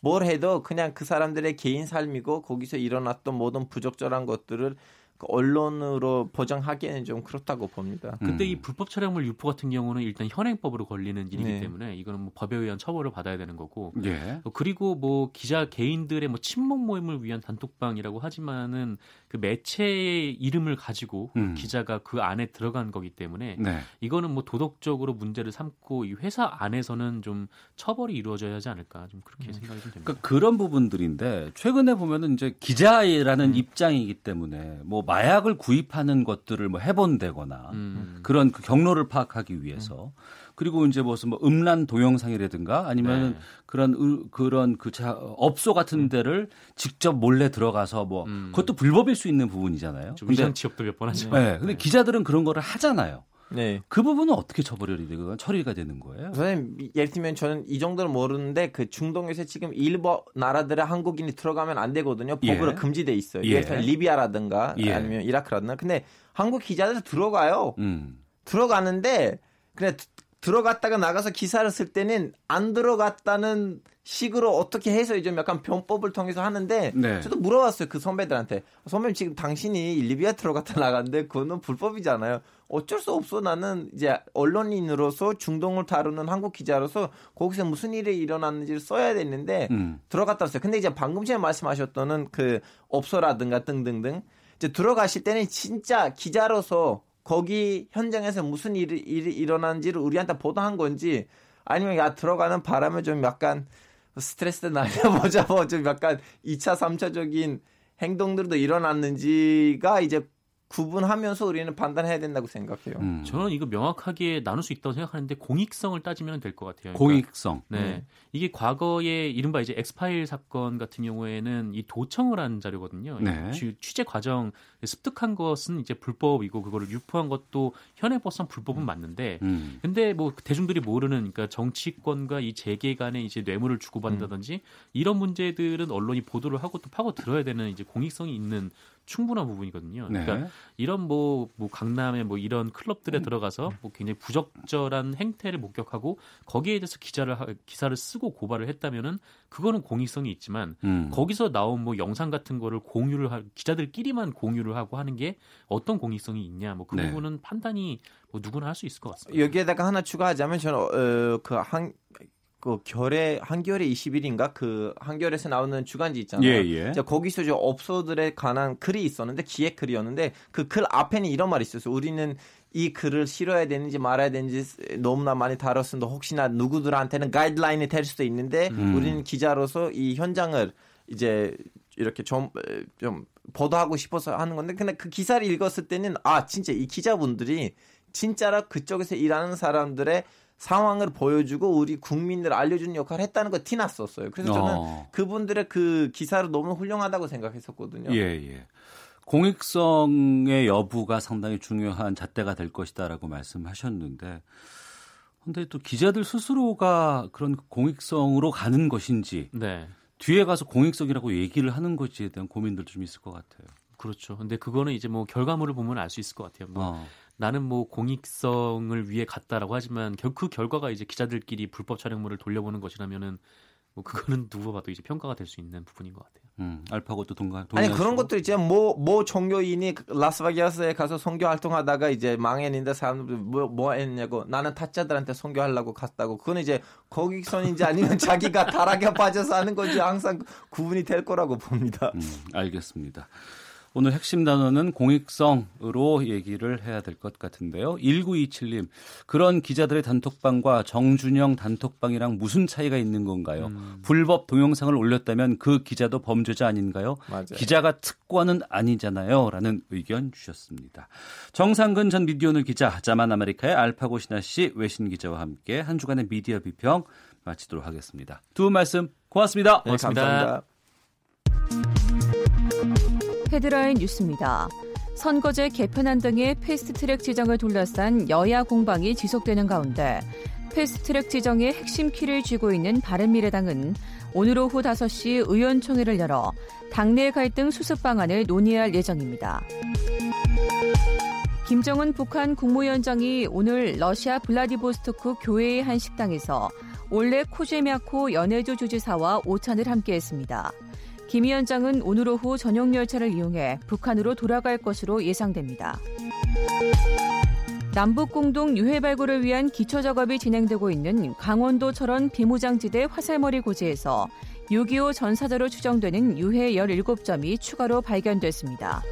뭘 해도 그냥 그 사람들의 개인 삶이고 거기서 일어났던 모든 부적절한 것들을 그 언론으로 보장하기에는 좀 그렇다고 봅니다. 근데 음. 이 불법 촬영물 유포 같은 경우는 일단 현행법으로 걸리는 일이기 네. 때문에 이거는 뭐 법에 의한 처벌을 받아야 되는 거고. 예. 어, 그리고 뭐 기자 개인들의 뭐 친목 모임을 위한 단톡방이라고 하지만은 그 매체의 이름을 가지고 음. 기자가 그 안에 들어간 거기 때문에 네. 이거는 뭐 도덕적으로 문제를 삼고 이 회사 안에서는 좀 처벌이 이루어져야 하지 않을까 좀 그렇게 음. 생각이 좀 됩니다. 그러니까 그런 부분들인데 최근에 보면은 이제 기자라는 음. 입장이기 때문에 뭐 마약을 구입하는 것들을 뭐 해본다거나 음. 그런 그 경로를 파악하기 위해서 음. 그리고 이제 무슨 뭐 음란 동영상이라든가 아니면 네. 그런 그런 그 자, 업소 같은 음. 데를 직접 몰래 들어가서 뭐 음. 그것도 불법일 수 있는 부분이잖아요. 위장 취업도 몇 번 하죠. 네. 근데 네. 기자들은 그런 거를 하잖아요. 네. 그 부분은 어떻게 처벌이 되고 처리가 되는 거예요? 선생님, 예를 들면 저는 이 정도는 모르는데 그 중동에서 지금 일부 나라들의 한국인이 들어가면 안 되거든요. 법으로 예. 금지돼 있어요. 예. 예를 들면 리비아라든가 예. 아니면 이라크라든가. 근데 한국 기자들 들어가요. 음. 들어가는데 그냥 들어갔다가 나가서 기사를 쓸 때는 안 들어갔다는 식으로 어떻게 해서 좀 약간 변법을 통해서 하는데 네. 저도 물어봤어요 그 선배들한테 선배님 지금 당신이 리비아 들어갔다 나갔는데 그거는 불법이잖아요 어쩔 수 없어 나는 이제 언론인으로서 중동을 다루는 한국 기자로서 거기서 무슨 일이 일어났는지를 써야 되는데 음. 들어갔다 왔어요 근데 이제 방금 전에 말씀하셨던 그 업소라든가 등등등 이제 들어가실 때는 진짜 기자로서 거기 현장에서 무슨 일이, 일이 일어난지를 우리한테 보도한 건지 아니면 야 들어가는 바람에 좀 약간 스트레스 날려보자 뭐 좀 약간 2차 3차적인 행동들도 일어났는지가 이제 구분하면서 우리는 판단해야 된다고 생각해요. 음. 저는 이거 명확하게 나눌 수 있다고 생각하는데 공익성을 따지면 될 것 같아요. 그러니까, 공익성. 네. 음. 이게 과거에 이른바 이제 엑스파일 사건 같은 경우에는 이 도청을 한 자료거든요. 네. 취재 과정 습득한 것은 이제 불법이고 그거를 유포한 것도 현행법상 불법은 음. 맞는데 음. 근데 뭐 대중들이 모르는 그러니까 정치권과 이 재계 간에 이제 뇌물을 주고받는다든지 음. 이런 문제들은 언론이 보도를 하고 또 파고 들어야 되는 이제 공익성이 있는 충분한 부분이거든요. 네. 그러니까 이런 뭐, 뭐 강남의 뭐 이런 클럽들에 음. 들어가서 뭐 굉장히 부적절한 행태를 목격하고 거기에 대해서 기자를 기사를 쓰고 고발을 했다면은 그거는 공익성이 있지만 음. 거기서 나온 뭐 영상 같은 거를 공유를 하, 기자들끼리만 공유를 하고 하는 게 어떤 공익성이 있냐 뭐그 네. 부분은 판단이 뭐 누구나 할 수 있을 것 같습니다. 여기에다가 하나 추가하자면 저는 어, 그한 그 결에 한겨레 20일인가 그 한겨레에서 나오는 주간지 있잖아요. 예, 예. 거기서 저 업소들에 관한 글이 있었는데 기획 글이었는데 그 글 앞에는 이런 말이 있었어요. 우리는 이 글을 실어야 되는지 말아야 되는지 너무나 많이 다뤘습니다. 혹시나 누구들한테는 가이드라인이 될 수도 있는데 음. 우리는 기자로서 이 현장을 이제 이렇게 좀, 좀 보도하고 싶어서 하는 건데 근데 그 기사를 읽었을 때는 아 진짜 이 기자분들이 진짜로 그쪽에서 일하는 사람들의 상황을 보여주고 우리 국민들 알려주는 역할을 했다는 거 티났었어요. 그래서 저는 어. 그분들의 그 기사를 너무 훌륭하다고 생각했었거든요. 예, 예. 공익성의 여부가 상당히 중요한 잣대가 될 것이다라고 말씀하셨는데 근데 또 기자들 스스로가 그런 공익성으로 가는 것인지 네. 뒤에 가서 공익성이라고 얘기를 하는 것에 대한 고민들도 좀 있을 것 같아요. 그렇죠. 근데 그거는 이제 뭐 결과물을 보면 알 수 있을 것 같아요. 뭐 어. 나는 뭐 공익성을 위해 갔다라고 하지만 그 결과가 이제 기자들끼리 불법 촬영물을 돌려보는 것이라면은 뭐 그거는 누가 봐도 이제 평가가 될 수 있는 부분인 것 같아요. 음, 알파고도 동감. 아니 그런 것들 있죠. 뭐뭐 종교인이 라스베가스에 가서 선교 활동하다가 이제 망했는데 사람들 뭐, 뭐 했냐고 나는 타짜들한테 선교하려고 갔다고. 그건 이제 거기선인지 아니면 자기가 타락에 빠져서 하는 건지 항상 구분이 될 거라고 봅니다. 음, 알겠습니다. 오늘 핵심 단어는 공익성으로 얘기를 해야 될 것 같은데요. 1927님, 그런 기자들의 단톡방과 정준영 단톡방이랑 무슨 차이가 있는 건가요? 음. 불법 동영상을 올렸다면 그 기자도 범죄자 아닌가요? 맞아요. 기자가 특권은 아니잖아요. 라는 의견 주셨습니다. 정상근 전 미디어오늘 기자, 자만 아메리카의 알파고 신하 씨 외신 기자와 함께 한 주간의 미디어 비평 마치도록 하겠습니다. 두 분 말씀 고맙습니다. 네, 감사합니다. 헤드라인 뉴스입니다. 선거제 개편안 등의 패스트트랙 지정을 둘러싼 여야 공방이 지속되는 가운데 패스트트랙 지정의 핵심 키를 쥐고 있는 바른미래당은 오늘 오후 5시 의원총회를 열어 당내 갈등 수습 방안을 논의할 예정입니다. 김정은 북한 국무위원장이 오늘 러시아 블라디보스토크 교회의 한 식당에서 올레 코제미아코 연해주 주지사와 오찬을 함께했습니다. 김 위원장은 오늘 오후 전용 열차를 이용해 북한으로 돌아갈 것으로 예상됩니다. 남북 공동 유해 발굴을 위한 기초 작업이 진행되고 있는 강원도 철원 비무장지대 화살머리 고지에서 6.25 전사자로 추정되는 유해 17점이 추가로 발견됐습니다.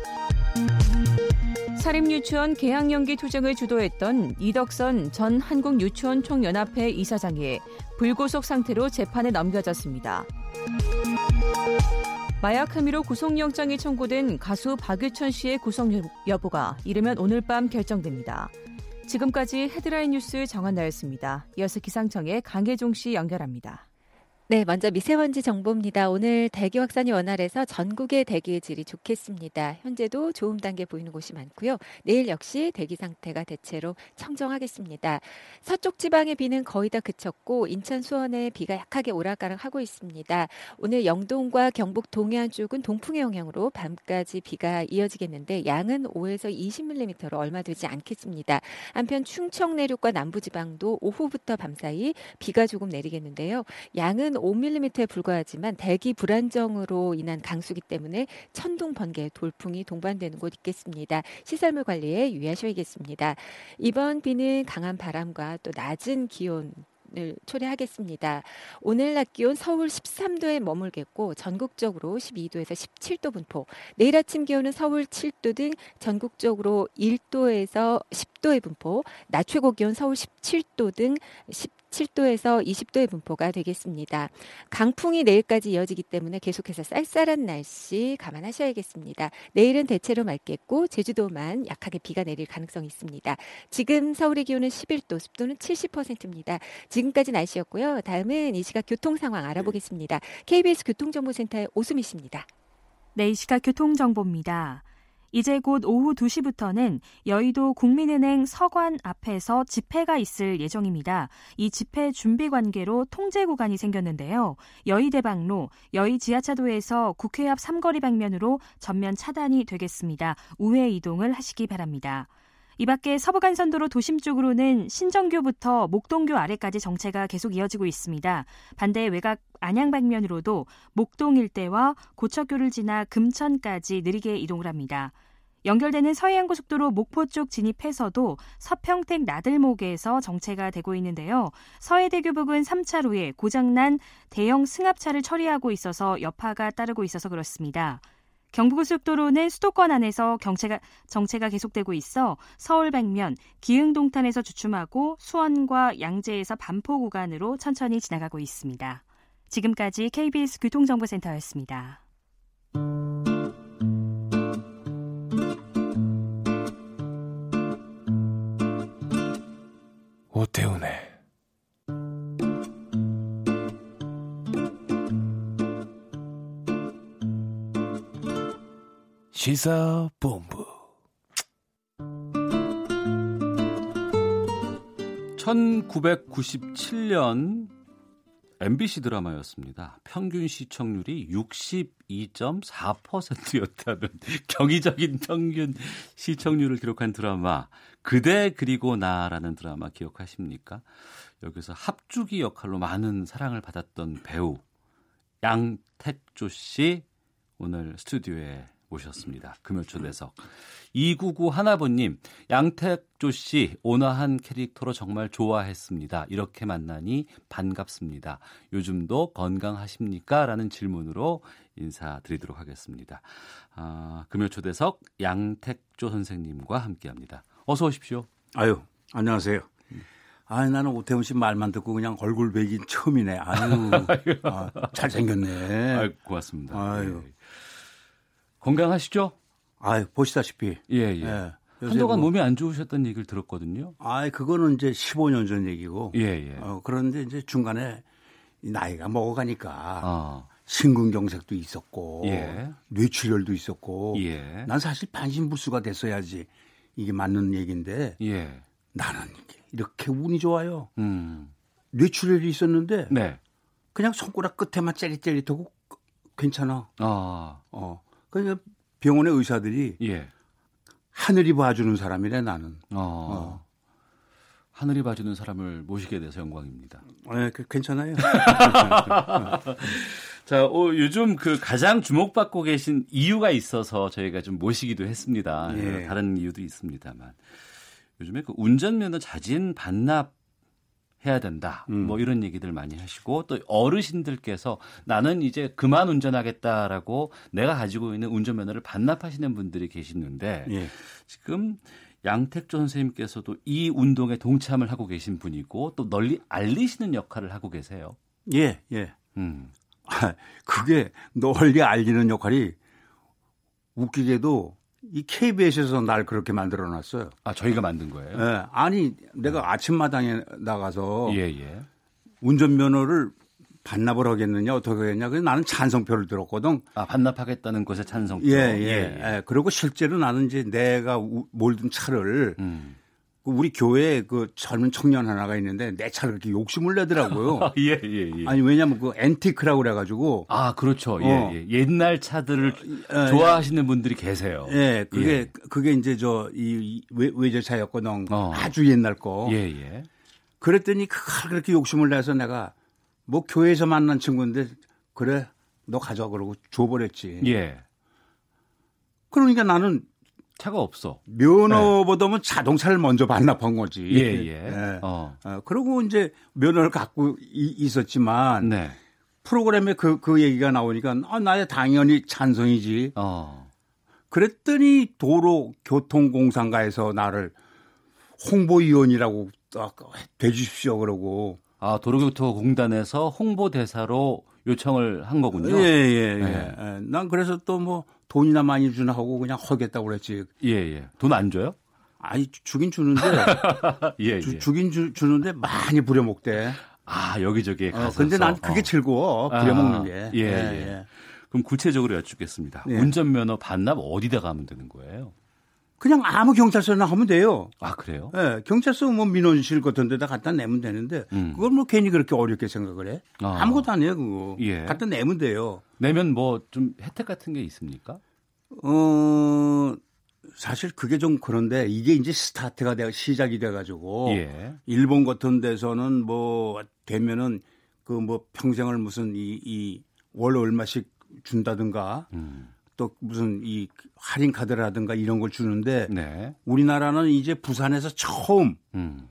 사립유치원 개학연기 투쟁을 주도했던 이덕선 전 한국유치원 총연합회 이사장이 불구속 상태로 재판에 넘겨졌습니다. 마약 혐의로 구속영장이 청구된 가수 박유천 씨의 구속 여부가 이르면 오늘 밤 결정됩니다. 지금까지 헤드라인 뉴스 정한나였습니다. 이어서 기상청의 강혜종 씨 연결합니다. 네, 먼저 미세먼지 정보입니다. 오늘 대기 확산이 원활해서 전국의 대기의 질이 좋겠습니다. 현재도 좋음 단계 보이는 곳이 많고요. 내일 역시 대기 상태가 대체로 청정하겠습니다. 서쪽 지방의 비는 거의 다 그쳤고 인천 수원에 비가 약하게 오락가락 하고 있습니다. 오늘 영동과 경북 동해안 쪽은 동풍의 영향으로 밤까지 비가 이어지겠는데 양은 5에서 20mm로 얼마 되지 않겠습니다. 한편 충청 내륙과 남부 지방도 오후부터 밤사이 비가 조금 내리겠는데요. 양은 5mm에 불과하지만 대기 불안정으로 인한 강수기 때문에 천둥, 번개, 돌풍이 동반되는 곳 있겠습니다. 시설물 관리에 유의하셔야겠습니다. 이번 비는 강한 바람과 또 낮은 기온 을 초래하겠습니다. 오늘 낮 기온 서울 13도에 머물겠고 전국적으로 12도에서 17도 분포. 내일 아침 기온은 서울 7도 등 전국적으로 1도에서 10도의 분포. 낮 최고 기온 서울 17도 등 17도에서 20도의 분포가 되겠습니다. 강풍이 내일까지 이어지기 때문에 계속해서 쌀쌀한 날씨 감안하셔야겠습니다. 내일은 대체로 맑겠고 제주도만 약하게 비가 내릴 가능성이 있습니다. 지금 서울의 기온은 11도, 습도는 70%입니다. 지금까지 날씨였고요. 다음은 이 시각 교통 상황 알아보겠습니다. KBS 교통정보센터의 오수미 씨입니다. 네, 이 시각 교통정보입니다. 이제 곧 오후 2시부터는 여의도 국민은행 서관 앞에서 집회가 있을 예정입니다. 이 집회 준비 관계로 통제 구간이 생겼는데요. 여의대방로, 여의 지하차도에서 국회 앞 삼거리 방면으로 전면 차단이 되겠습니다. 우회 이동을 하시기 바랍니다. 이 밖에 서부간선도로 도심 쪽으로는 신정교부터 목동교 아래까지 정체가 계속 이어지고 있습니다. 반대 외곽 안양 방면으로도 목동 일대와 고척교를 지나 금천까지 느리게 이동을 합니다. 연결되는 서해안고속도로 목포 쪽 진입해서도 서평택 나들목에서 정체가 되고 있는데요. 서해대교 부근 3차로에 고장난 대형 승합차를 처리하고 있어서 여파가 따르고 있어서 그렇습니다. 경부고속도로는 수도권 안에서 경체가, 정체가 계속되고 있어 서울 백면 기흥동탄에서 주춤하고 수원과 양재에서 반포 구간으로 천천히 지나가고 있습니다. 지금까지 KBS 교통정보센터였습니다. 오태훈의 시사본부. 1997년 MBC 드라마였습니다. 평균 시청률이 62.4%였다는 경이적인 평균 시청률을 기록한 드라마 그대 그리고 나라는 드라마 기억하십니까? 여기서 합주기 역할로 많은 사랑을 받았던 배우 양택조 씨 오늘 스튜디오에 모셨습니다. 금요초대석. 299 하나보님, 양택조 씨, 온화한 캐릭터로 정말 좋아했습니다. 이렇게 만나니 반갑습니다. 요즘도 건강하십니까? 라는 질문으로 인사드리도록 하겠습니다. 아, 금요초대석 양택조 선생님과 함께 합니다. 어서 오십시오. 아유, 안녕하세요. 아, 나는 오태훈 씨 말만 듣고 그냥 얼굴 뵈긴 처음이네. 아유, 아, 잘생겼네. 아유, 고맙습니다. 아유. 네. 건강하시죠? 아, 보시다시피. 예, 예. 예. 한동안 뭐, 몸이 안 좋으셨다는 얘기를 들었거든요. 아, 그거는 이제 15년 전 얘기고. 예, 예. 어, 그런데 이제 중간에 나이가 먹어가니까 어. 심근경색도 있었고, 예. 뇌출혈도 있었고, 예. 난 사실 반신불수가 됐어야지 이게 맞는 얘기인데, 예. 나는 이렇게 운이 좋아요. 음. 뇌출혈이 있었는데, 네. 그냥 손가락 끝에만 째릿째릿하고 괜찮아. 아. 어. 그러니까 병원의 의사들이 예. 하늘이 봐주는 사람이래 나는. 어. 어. 하늘이 봐주는 사람을 모시게 돼서 영광입니다. 네, 그, 괜찮아요. 자, 어, 요즘 그 가장 주목받고 계신 이유가 있어서 저희가 좀 모시기도 했습니다. 예. 다른 이유도 있습니다만. 요즘에 그 운전면허 자진 반납 해야 된다. 음. 뭐 이런 얘기들 많이 하시고 또 어르신들께서 나는 이제 그만 운전하겠다라고 내가 가지고 있는 운전면허를 반납하시는 분들이 계시는데 예. 지금 양택조 선생님께서도 이 운동에 동참을 하고 계신 분이고 또 널리 알리시는 역할을 하고 계세요. 예, 예. 음. 그게 널리 알리는 역할이 웃기게도 이 KBS에서 날 그렇게 만들어 놨어요. 아, 저희가 만든 거예요? 네. 아니, 내가 네. 아침마당에 나가서 예, 예. 운전면허를 반납을 하겠느냐 어떻게 하겠냐. 그래서 나는 찬성표를 들었거든. 아 반납하겠다는 것에 찬성표. 예, 예. 예, 예. 그리고 실제로 나는 이제 내가 몰든 차를 음. 그 우리 교회에 그 젊은 청년 하나가 있는데 내 차를 이렇게 욕심을 내더라고요. 예, 예, 예. 아니, 왜냐면 그 앤티크라고 그래가지고. 아, 그렇죠. 예, 어. 예. 옛날 차들을 어, 어, 좋아하시는 분들이 계세요. 예, 그게, 예. 그게 이제 저, 이, 외제차였거든. 어. 아주 옛날 거. 예, 예. 그랬더니 그걸 그렇게 욕심을 내서 내가 뭐 교회에서 만난 친구인데 그래, 너 가져와 그러고 줘버렸지. 예. 그러니까 나는 차가 없어. 면허보다는 네. 자동차를 먼저 반납한 거지. 예, 예. 네. 어. 어. 그리고 이제 면허를 갖고 이, 있었지만 네. 프로그램에 그, 그 얘기가 나오니까 아, 나야 당연히 찬성이지. 어. 그랬더니 도로교통공사가에서 나를 홍보위원이라고 돼주십시오 그러고. 아, 도로교통공단에서 홍보대사로 요청을 한 거군요. 예, 예, 예. 네. 예. 난 그래서 또 뭐 돈이나 많이 주나 하고 그냥 허겠다고 그랬지. 예, 예. 돈 안 줘요? 아니, 주긴 주는데. 예, 주, 예. 주긴 주, 주는데 많이 부려먹대. 아, 여기저기에 가서. 어, 근데 난 그게 어. 즐거워. 부려먹는 아, 게. 예, 예, 예. 그럼 구체적으로 여쭙겠습니다. 예. 운전면허 반납 어디다 가면 되는 거예요? 그냥 아무 경찰서나 하면 돼요. 아 그래요? 네, 경찰서 뭐 민원실 같은 데다 갖다 내면 되는데 음. 그걸 뭐 괜히 그렇게 어렵게 생각을 해? 아. 무것도 아니에요 그거. 예. 갖다 내면 돼요. 내면 뭐 좀 혜택 같은 게 있습니까? 어 사실 그게 좀 그런데 이게 이제 스타트가 돼 시작이 돼가지고 예. 일본 같은 데서는 뭐 되면은 그 뭐 평생을 무슨 이 이월 얼마씩 준다든가. 음. 또 무슨 이 할인 카드라든가 이런 걸 주는데 네. 우리나라는 이제 부산에서 처음 음.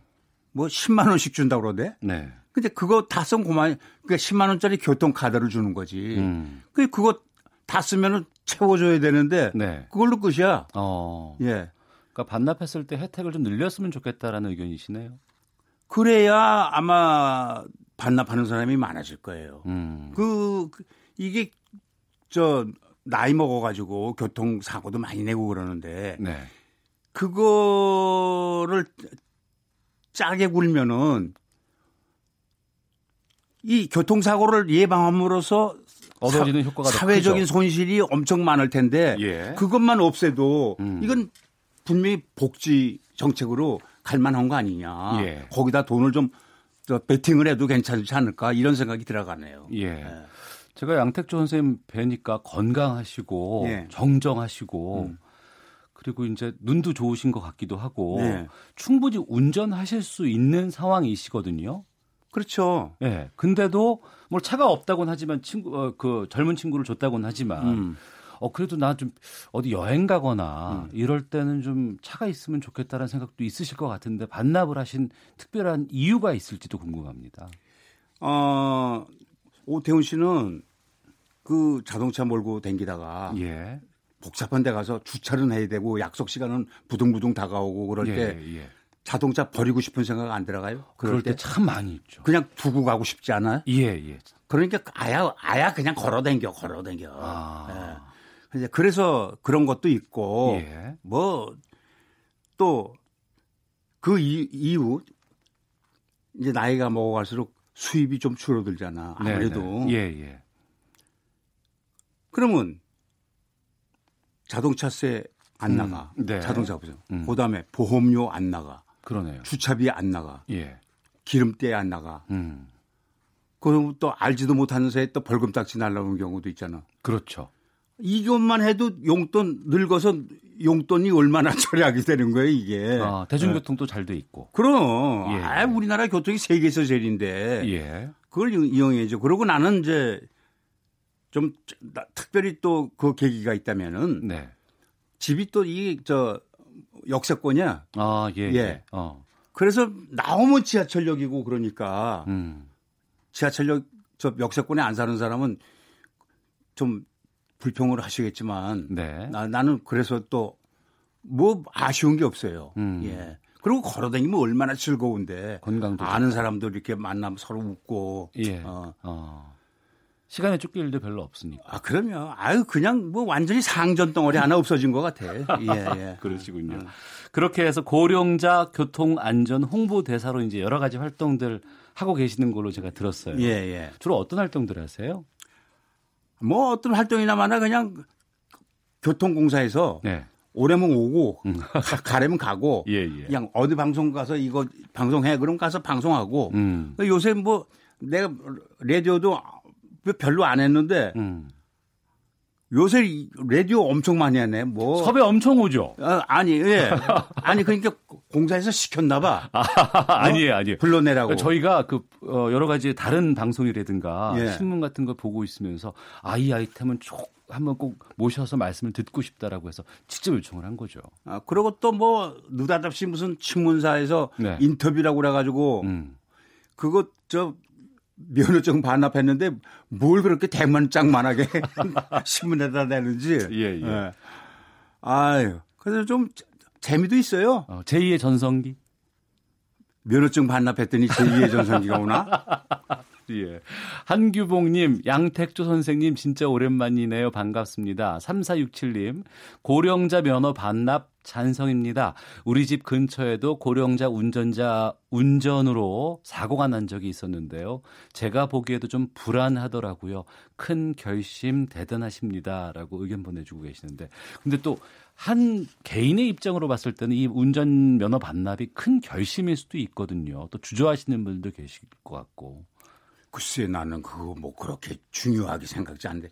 뭐 10만 원씩 준다고 그러대. 네. 근데 그거 다쓴 고만 그러니까 10만 원짜리 교통 카드를 주는 거지. 음. 그 그거 다 쓰면은 채워줘야 되는데 네. 그걸로 끝이야. 어. 예. 그러니까 반납했을 때 혜택을 좀 늘렸으면 좋겠다라는 의견이시네요. 그래야 아마 반납하는 사람이 많아질 거예요. 음. 그, 그 이게 저 나이 먹어가지고 교통사고도 많이 내고 그러는데 네. 그거를 짜게 굴면은 이 교통사고를 예방함으로써 얻어지는 효과가 사회적인 손실이 엄청 많을 텐데 예. 그것만 없애도 음. 이건 분명히 복지 정책으로 갈 만한 거 아니냐. 예. 거기다 돈을 좀 베팅을 해도 괜찮지 않을까 이런 생각이 들어가네요. 예. 예. 제가 양택조 선생님 뵈니까 건강하시고 네. 정정하시고 음. 그리고 이제 눈도 좋으신 것 같기도 하고 네. 충분히 운전하실 수 있는 상황이시거든요. 그렇죠. 예. 네. 근데도 뭐 차가 없다고는 하지만 친구 어, 그 젊은 친구를 줬다고는 하지만 음. 어 그래도 나 좀 어디 여행 가거나 음. 이럴 때는 좀 차가 있으면 좋겠다라는 생각도 있으실 것 같은데 반납을 하신 특별한 이유가 있을지도 궁금합니다. 어 오태훈 씨는 그 자동차 몰고 댕기다가 예. 복잡한 데 가서 주차는 해야 되고 약속 시간은 부둥부둥 다가오고 그럴 예, 때 예. 자동차 버리고 싶은 생각 안 들어가요? 그럴, 때참 많이 있죠. 그냥 두고 가고 싶지 않아요? 예, 예. 그러니까 아야 아야 그냥 걸어 댕겨 걸어 댕겨. 아. 예. 그래서 그런 것도 있고 예. 뭐또 그 이후 이제 나이가 먹어갈수록 수입이 좀 줄어들잖아. 네, 아무래도. 네네. 예, 예. 그러면 자동차세 안 음, 나가. 네. 자동차 보세요. 음. 그다음에 보험료 안 나가. 그러네요. 주차비 안 나가. 예. 기름때 안 나가. 음. 그럼 또 알지도 못하는 새에 또 벌금 딱지 날라오는 경우도 있잖아. 그렇죠. 이것만 해도 용돈 늙어서 용돈이 얼마나 절약이 되는 거예요, 이게. 아, 대중교통도 네. 잘돼 있고. 그럼. 예. 아, 우리나라 교통이 세계에서 제일인데. 예. 그걸 이용해야죠. 그러고 나는 이제 좀 특별히 또 그 계기가 있다면은 네. 집이 또 이 저 역세권이야. 아, 예. 예. 예. 어. 그래서 나오면 지하철역이고 그러니까 음. 지하철역 저 역세권에 안 사는 사람은 좀 불평을 하시겠지만 네. 나, 나는 그래서 또 뭐 아쉬운 게 없어요. 음. 예. 그리고 걸어다니면 얼마나 즐거운데 건강도 아는 사람도 이렇게 만나면 서로 웃고 예. 어. 어. 시간에 쫓길 일도 별로 없으니까. 아, 그러면 아유 그냥 뭐 완전히 상전 덩어리 하나 없어진 것 같아. 예, 예. 그러시군요. 어. 그렇게 해서 고령자 교통 안전 홍보 대사로 이제 여러 가지 활동들 하고 계시는 걸로 제가 들었어요. 예, 예. 주로 어떤 활동들 하세요? 뭐 어떤 활동이나마나 그냥 교통공사에서 네. 오래면 오고 음. 가려면 가고 예, 예. 그냥 어디 방송 가서 이거 방송해 그럼 가서 방송하고 음. 요새 뭐 내가 라디오도 별로 안 했는데 음. 요새 라디오 엄청 많이 하네. 뭐 섭외 엄청 오죠. 어, 아니, 예. 아니 그러니까 공사에서 시켰나 봐. 아, 니에요 아니에요. 불러내라고. 그러니까 저희가 그 어, 여러 가지 다른 방송이라든가 예. 신문 같은 거 보고 있으면서 아 이 아이템은 쭉 한번 꼭 모셔서 말씀을 듣고 싶다라고 해서 직접 요청을 한 거죠. 아, 그리고 또 뭐 느닷없이 무슨 신문사에서 네. 인터뷰라고 그래 가지고 음. 그거 저 면허증 반납했는데 뭘 그렇게 대문짝만하게 신문에다 내는지. 예, 예. 예. 아유, 그래서 좀 재미도 있어요. 어, 제2의 전성기. 면허증 반납했더니 제2의 전성기가 오나? 예. 한규봉님, 양택조 선생님 진짜 오랜만이네요. 반갑습니다. 3467님, 고령자 면허 반납 찬성입니다. 우리 집 근처에도 고령자 운전자 운전으로 사고가 난 적이 있었는데요. 제가 보기에도 좀 불안하더라고요. 큰 결심 대단하십니다라고 의견 보내주고 계시는데, 근데 또 한 개인의 입장으로 봤을 때는 이 운전 면허 반납이 큰 결심일 수도 있거든요. 또 주저하시는 분들도 계실 것 같고. 글쎄 나는 그거 뭐 그렇게 중요하게 생각지 않는데,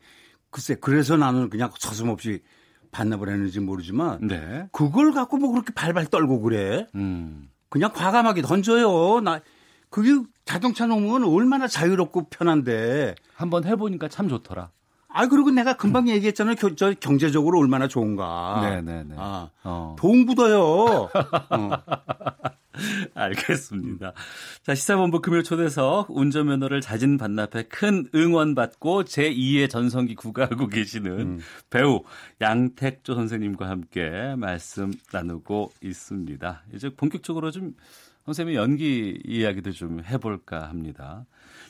글쎄 그래서 나는 그냥 서슴없이 반납을 했는지 모르지만 네. 그걸 갖고 뭐 그렇게 발발 떨고 그래. 음. 그냥 과감하게 던져요. 나 그게 자동차 놓으면 얼마나 자유롭고 편한데. 한번 해보니까 참 좋더라. 아 그리고 내가 금방 얘기했잖아요. 겨, 저 경제적으로 얼마나 좋은가. 네네네. 아, 어. 돈 굳어요. 어. 알겠습니다. 자, 시사본부 금요 초대석 운전면허를 자진 반납해 큰 응원 받고 제2의 전성기 구가하고 계시는 음. 배우 양택조 선생님과 함께 말씀 나누고 있습니다. 이제 본격적으로 좀 선생님의 연기 이야기도 좀 해볼까 합니다.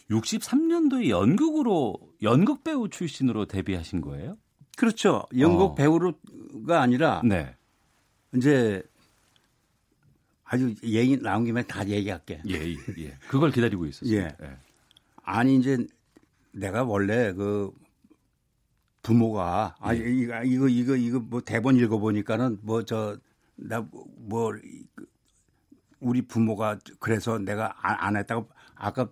63년도에 연극으로 연극 배우 출신으로 데뷔하신 거예요? 그렇죠. 연극 어. 배우가 아니라 네. 이제 아주 얘기 나온 김에 다 얘기할게. 예, 예. 예. 그걸 기다리고 있었어요. 예. 예. 아니 이제 내가 원래 그 부모가 아 예. 이거 이거 이거 이거 뭐 대본 읽어 보니까는 뭐 저 나뭐 우리 부모가 그래서 내가 안, 안 했다고 아까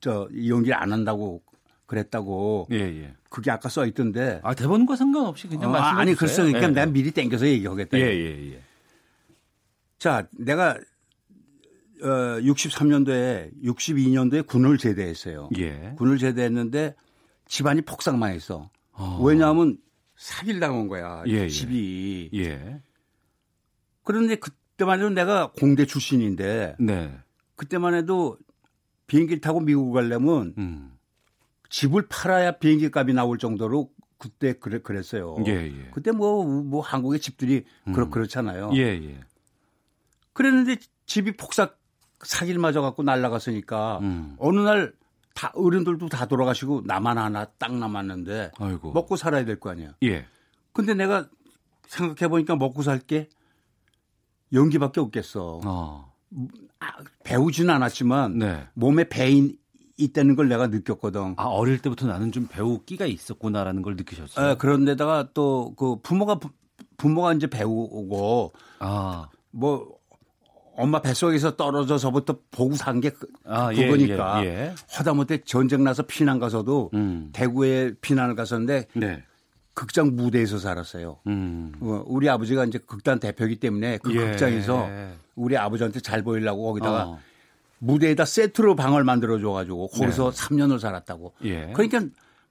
저 연기를 안 한다고 그랬다고. 예, 예. 그게 아까 써 있던데. 아, 대본과 상관없이 그냥 어, 말씀해 아니, 글쎄, 그러니까 예, 내가 미리 땡겨서 얘기하겠다. 예, 예, 예. 자, 내가 어 63년도에 62년도에 군을 제대했어요. 예. 군을 제대했는데 집안이 폭삭망했어. 어. 왜냐하면 사기를 당한 거야. 예, 예, 집이. 예. 그런데 그때만 해도 내가 공대 출신인데 네. 그때만 해도 비행기 타고 미국 가려면 음. 집을 팔아야 비행기 값이 나올 정도로 그때 그래, 그랬어요. 예, 예. 그때 뭐, 뭐 한국의 집들이 음. 그렇, 그렇잖아요. 예, 예. 그랬는데 집이 폭삭 사기를 맞아갖고 날라갔으니까 음. 어느 날 다 어른들도 다 돌아가시고 나만 하나 딱 남았는데 아이고. 먹고 살아야 될 거 아니야. 예. 근데 내가 생각해 보니까 먹고 살 게 연기밖에 없겠어. 어. 아, 배우지는 않았지만 네. 몸에 배인 있다는 걸 내가 느꼈거든. 아 어릴 때부터 나는 좀 배우 끼가 있었구나라는 걸 느끼셨어요. 네, 그런데다가 또 그 부모가 부모가 이제 배우고 아. 뭐 엄마 뱃속에서 떨어져서부터 보고 산게 그, 아, 예, 그거니까 예, 예. 하다못해 전쟁 나서 피난 가서도 음. 대구에 피난을 갔었는데 네. 극장 무대에서 살았어요. 음. 어, 우리 아버지가 이제 극단 대표이기 때문에 그 예. 극장에서 우리 아버지한테 잘 보이려고 거기다가 어. 무대에다 세트로 방을 만들어 줘 가지고 거기서 네. 3년을 살았다고. 예. 그러니까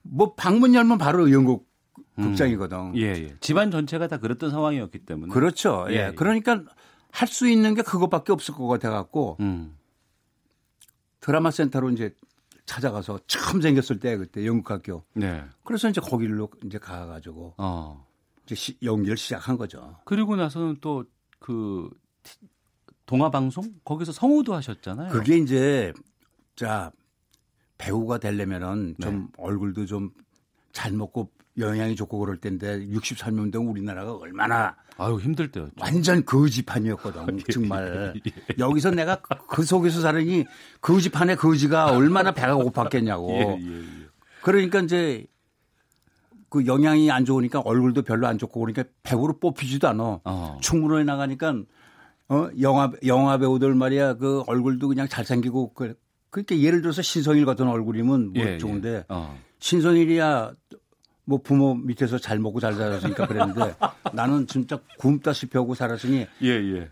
뭐 방문 열면 바로 연극 극장이거든. 음. 예, 예. 집안 전체가 다 그랬던 상황이었기 때문에. 그렇죠. 예. 예. 그러니까 할 수 있는 게 그것밖에 없을 것 같아 갖고 음. 드라마 센터로 이제 찾아가서 처음 생겼을 때 그때 연극학교. 네. 그래서 이제 거기로 이제 가가지고 어. 이제 시, 연기를 시작한 거죠. 그리고 나서는 또 그 동화 방송 거기서 성우도 하셨잖아요. 그게 이제 자 배우가 되려면은 네. 좀 얼굴도 좀 잘 먹고 영양이 좋고 그럴 텐데 63년 된 우리나라가 얼마나 아유 힘들 때였죠. 완전 거지판이었거든 정말 예. 여기서 내가 그 속에서 살으니 거지판의 거지가 얼마나 배가 고팠겠냐고. 예, 예, 예. 그러니까 이제 그 영양이 안 좋으니까 얼굴도 별로 안 좋고 그러니까 배우로 뽑히지도 않아. 어. 충무로에 나가니까 어 영화 영화 배우들 말이야 그 얼굴도 그냥 잘생기고 그 그렇게 예를 들어서 신성일 같은 얼굴이면 뭐 예, 좋은데 예. 어. 신성일이야 뭐 부모 밑에서 잘 먹고 잘 살았으니까 그랬는데 나는 진짜 굶다시피 하고 살았으니 예, 예.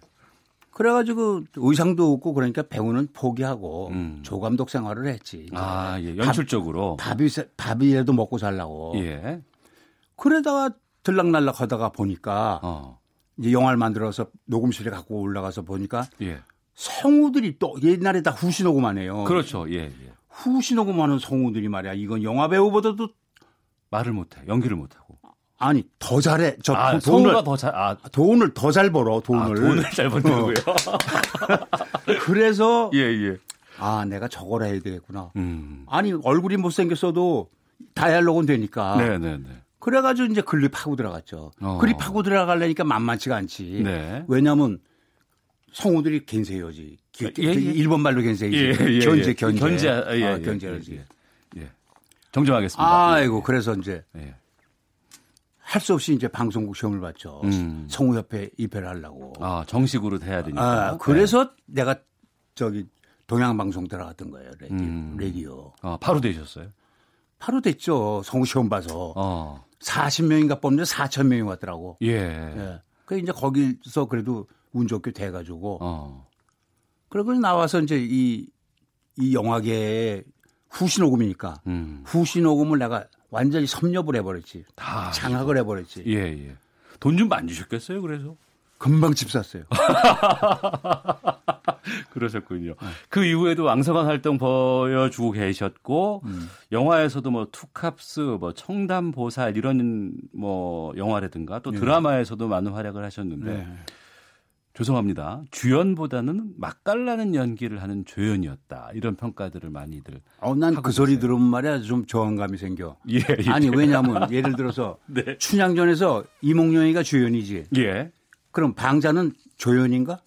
그래가지고 의상도 없고 그러니까 배우는 포기하고 음. 조감독 생활을 했지. 아, 예. 연출적으로. 밥, 밥이, 밥이라도 먹고 살라고. 예. 그러다가 들락날락 하다가 보니까 어. 이제 영화를 만들어서 녹음실에 갖고 올라가서 보니까 예. 성우들이 또 옛날에 다 후시 녹음만 해요. 그렇죠. 예, 예. 후시 녹음하는 성우들이 말이야. 이건 영화 배우보다도 말을 못해. 연기를 못하고. 아니 더 잘해. 저 아, 돈을 더 잘, 아. 돈을 더 잘 벌어. 돈을 아, 돈을 잘 번다고요. 어. 그래서 예 예. 아 내가 저걸 해야 되겠구나. 음. 아니 얼굴이 못 생겼어도 다이얼로그는 되니까. 네네네. 네, 네. 그래가지고 이제 클립하고 들어갔죠. 어. 클립하고 들어가려니까 만만치가 않지. 네. 왜냐하면 성우들이 겐세요지. 예, 예. 일본 말로 겐세이지. 예, 예, 견제 예. 견제. 견제 예, 아, 견제라지. 예. 정정하겠습니다. 아이고 그래서 이제 예. 할수 없이 이제 방송국 시험을 봤죠. 음. 성우협회 입회를 하려고. 아 정식으로 돼야 되니까. 아, 그래서 네. 내가 저기 동양방송 들어갔던 거예요. 라디오. 음. 라디오. 아, 바로 되셨어요? 바로 됐죠. 성우 시험 봐서. 어. 40명인가 뽑는데 4천 명이 왔더라고. 예. 예. 그 이제 거기서 그래도 운 좋게 돼가지고. 어. 그리고 나와서 이제 이, 이 영화계에 후신녹음이니까 음. 후신녹음을 내가 완전히 섭렵을 해버렸지. 다 장악을 해버렸지. 예, 예. 돈 좀 안 주셨겠어요, 그래서? 금방 집 샀어요. 그러셨군요. 네. 그 이후에도 왕성한 활동 보여주고 계셨고 음. 영화에서도 뭐 투캅스, 뭐 청담보살 이런 뭐 영화라든가 또 네. 드라마에서도 많은 활약을 하셨는데 네. 죄송합니다. 주연보다는 맛깔나는 연기를 하는 조연이었다. 이런 평가들을 많이들. 어, 난 그 소리 들으면 말이야 좀 저항감이 생겨. 예, 예. 아니 왜냐하면 예를 들어서 네. 춘향전에서 이몽룡이가 주연이지. 예. 그럼 방자는 조연인가?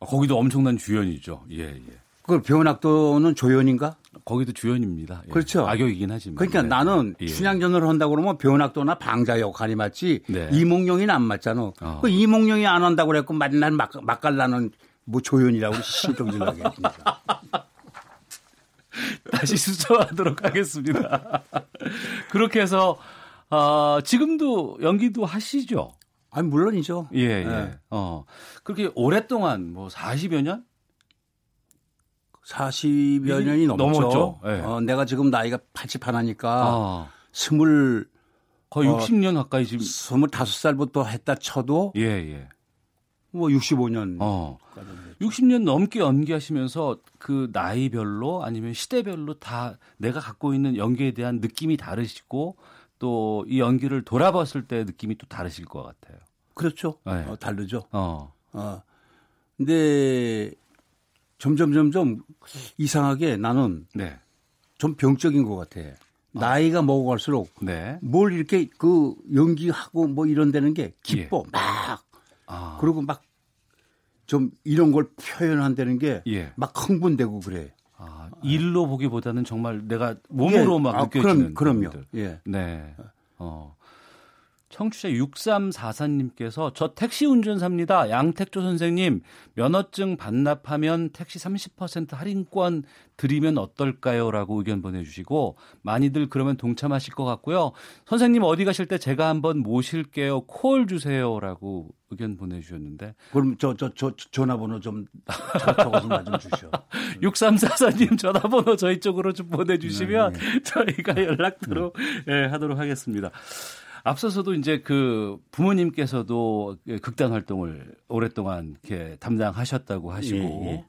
아, 거기도 엄청난 주연이죠. 예, 예. 그 배우낙도는 조연인가? 거기도 주연입니다. 예. 그렇죠. 악역이긴 하지만. 그러니까 네. 나는 예. 춘향전을 한다고 그러면 배우낙도나 방자 역할이 맞지 네. 이몽룡이는 안 맞잖아. 어. 그 이몽룡이 안 한다고 그랬고 맨날 막, 막갈라는 뭐 조연이라고 신경질나게 했습니다. 다시 수정하도록 하겠습니다. 그렇게 해서 어, 지금도 연기도 하시죠? 아니 물론이죠. 예, 예. 네. 어. 그렇게 오랫동안 뭐 40여 년 40여 년이 넘죠. 넘었죠. 네. 어, 내가 지금 나이가 80 하나니까 아. 스물 거의 어, 60년 가까이 지금 25살부터 했다 쳐도 예, 예. 뭐 65년. 어. 60년 넘게 연기하시면서 그 나이별로 아니면 시대별로 다 내가 갖고 있는 연기에 대한 느낌이 다르시고 또 이 연기를 돌아봤을 때 느낌이 또 다르실 것 같아요. 그렇죠. 네. 어, 다르죠. 어. 어. 근데 점점 점점 이상하게 나는 네. 좀 병적인 것 같아. 나이가 먹어갈수록 네. 뭘 이렇게 그 연기하고 뭐 이런 데는 게 기뻐 예. 막 아. 그리고 막 좀 이런 걸 표현한다는 게막 예. 흥분되고 그래. 아, 일로 보기보다는 정말 내가 몸으로 예. 막 아, 느껴지는 그럼, 그럼요. 예. 네. 어. 청취자 6344님께서 저 택시 운전사입니다. 양택조 선생님, 면허증 반납하면 택시 30% 할인권 드리면 어떨까요? 라고 의견 보내주시고, 많이들 그러면 동참하실 것 같고요. 선생님 어디 가실 때 제가 한번 모실게요. 콜 주세요. 라고 의견 보내주셨는데. 그럼 저, 저, 저, 전화번호 좀 적어서 나좀 주시오. 6344님 전화번호 저희 쪽으로 좀 보내주시면 네, 네. 저희가 연락드로 네. 네, 하도록 하겠습니다. 앞서서도 이제 그 부모님께서도 극단 활동을 오랫동안 이렇게 담당하셨다고 하시고 예, 예.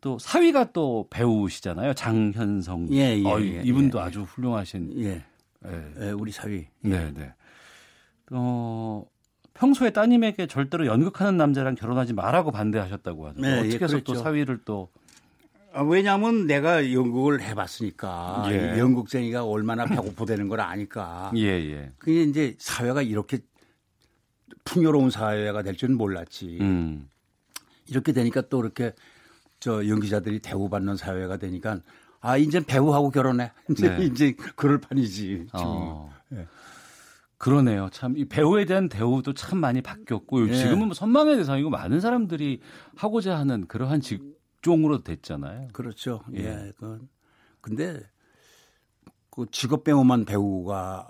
또 사위가 또 배우시잖아요. 장현성. 예, 예, 어, 예 이분도 예. 아주 훌륭하신. 예. 예. 우리 사위. 네, 네. 어, 평소에 따님에게 절대로 연극하는 남자랑 결혼하지 말라고 반대하셨다고 하는데 네, 어떻게 해서 또 사위를 또 아, 왜냐하면 내가 연극을 해봤으니까 예. 연극쟁이가 얼마나 배고프다는 걸 아니까. 예, 예. 그게 이제 사회가 이렇게 풍요로운 사회가 될 줄은 몰랐지. 음. 이렇게 되니까 또 이렇게 저 연기자들이 대우받는 사회가 되니까 아 이제 배우하고 결혼해. 이제 네. 이제 그럴 판이지. 어. 예. 그러네요. 참 이 배우에 대한 대우도 참 많이 바뀌었고 예. 지금은 뭐 선망의 대상이고 많은 사람들이 하고자 하는 그러한 직 종으로 됐잖아요. 그렇죠. 예. 예. 그 근데 그 직업 배우만 배우가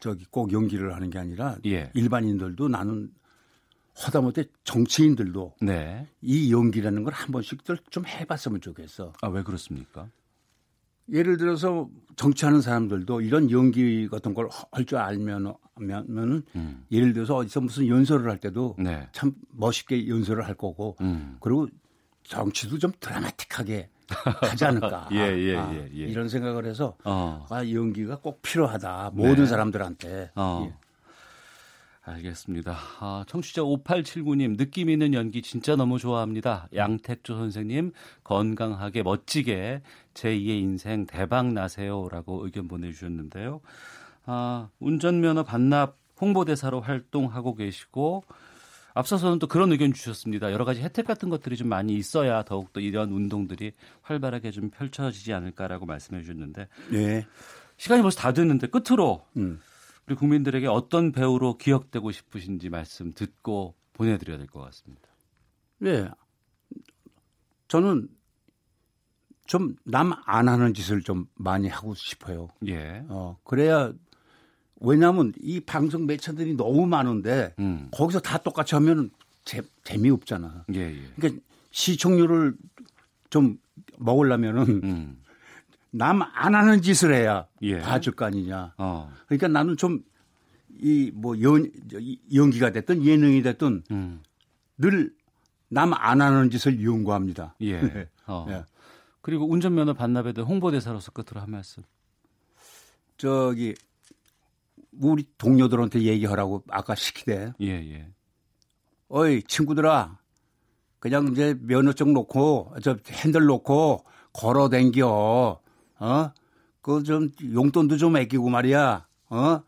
저기 꼭 연기를 하는 게 아니라 예. 일반인들도 나는 허다못해 정치인들도 네. 이 연기라는 걸 한 번씩들 좀 해봤으면 좋겠어. 아 왜 그렇습니까? 예를 들어서 정치하는 사람들도 이런 연기 같은 걸 할 줄 알면 면은 음. 예를 들어서 어디서 무슨 연설을 할 때도 네. 참 멋있게 연설을 할 거고 음. 그리고 정치도 좀 드라마틱하게 하지 않을까. 예, 예, 아, 예, 예, 이런 생각을 해서 어. 아, 연기가 꼭 필요하다. 모든 네. 사람들한테. 어. 예. 알겠습니다. 아, 청취자 5879님, 느낌 있는 연기 진짜 너무 좋아합니다. 양택조 선생님, 건강하게, 멋지게 제2의 인생 대박 나세요. 라고 의견 보내주셨는데요. 아, 운전면허 반납 홍보대사로 활동하고 계시고, 앞서서는 또 그런 의견 주셨습니다. 여러 가지 혜택 같은 것들이 좀 많이 있어야 더욱더 이런 운동들이 활발하게 좀 펼쳐지지 않을까라고 말씀해 주셨는데 네. 시간이 벌써 다 됐는데 끝으로 음. 우리 국민들에게 어떤 배우로 기억되고 싶으신지 말씀 듣고 보내드려야 될 것 같습니다. 네. 저는 좀 남 안 하는 짓을 좀 많이 하고 싶어요. 예. 어, 그래야 왜냐하면 이 방송 매체들이 너무 많은데 음. 거기서 다 똑같이 하면 재, 재미없잖아. 예, 예. 그러니까 시청률을 좀 먹으려면은 음. 남안 하는 짓을 해야 예. 봐줄 거 아니냐. 어. 그러니까 나는 좀 이 뭐 연, 연기가 됐든 예능이 됐든 음. 늘남 안 하는 짓을 연구합니다. 예. 네. 어. 예. 그리고 운전면허 반납에 대한 홍보대사로서 끝으로 한 말씀. 저기 우리 동료들한테 얘기하라고 아까 시키대. 예, 예. 어이, 친구들아. 그냥 이제 면허증 놓고, 저 핸들 놓고 걸어 댕겨. 어? 그 좀 용돈도 좀 아끼고 말이야. 어?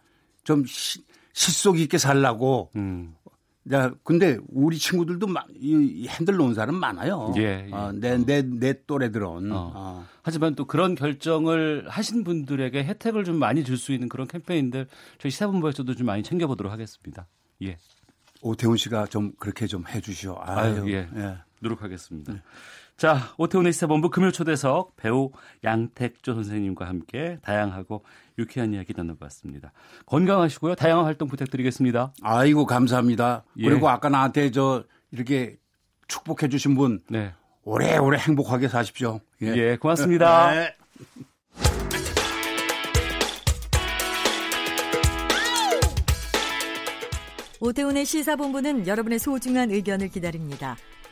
좀 시, 실속 있게 살라고. 음. 야, 근데 우리 친구들도 막, 이 핸들 놓은 사람 많아요. 예. 예. 어, 내, 내, 내 또래들은. 어. 어. 하지만 또 그런 결정을 하신 분들에게 혜택을 좀 많이 줄 수 있는 그런 캠페인들 저희 시사본부에서도 좀 많이 챙겨보도록 하겠습니다. 예. 오태훈 씨가 좀 그렇게 좀 해주시오. 아유, 아유 예. 예. 노력하겠습니다. 네. 자, 오태훈의 시사본부 금요 초대석 배우 양택조 선생님과 함께 다양하고 유쾌한 이야기 나눠봤습니다. 건강하시고요. 다양한 활동 부탁드리겠습니다. 아이고, 감사합니다. 예. 그리고 아까 나한테 저 이렇게 축복해 주신 분 네. 오래오래 행복하게 사십시오. 예, 예 고맙습니다. 네. 오태훈의 시사본부는 여러분의 소중한 의견을 기다립니다.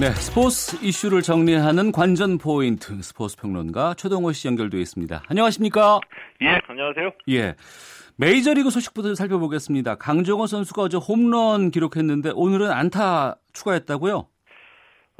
네, 스포츠 이슈를 정리하는 관전 포인트 스포츠 평론가 최동호 씨 연결되어 있습니다. 안녕하십니까? 예, 안녕하세요. 예. 메이저리그 소식부터 살펴보겠습니다. 강정호 선수가 어제 홈런 기록했는데 오늘은 안타 추가했다고요?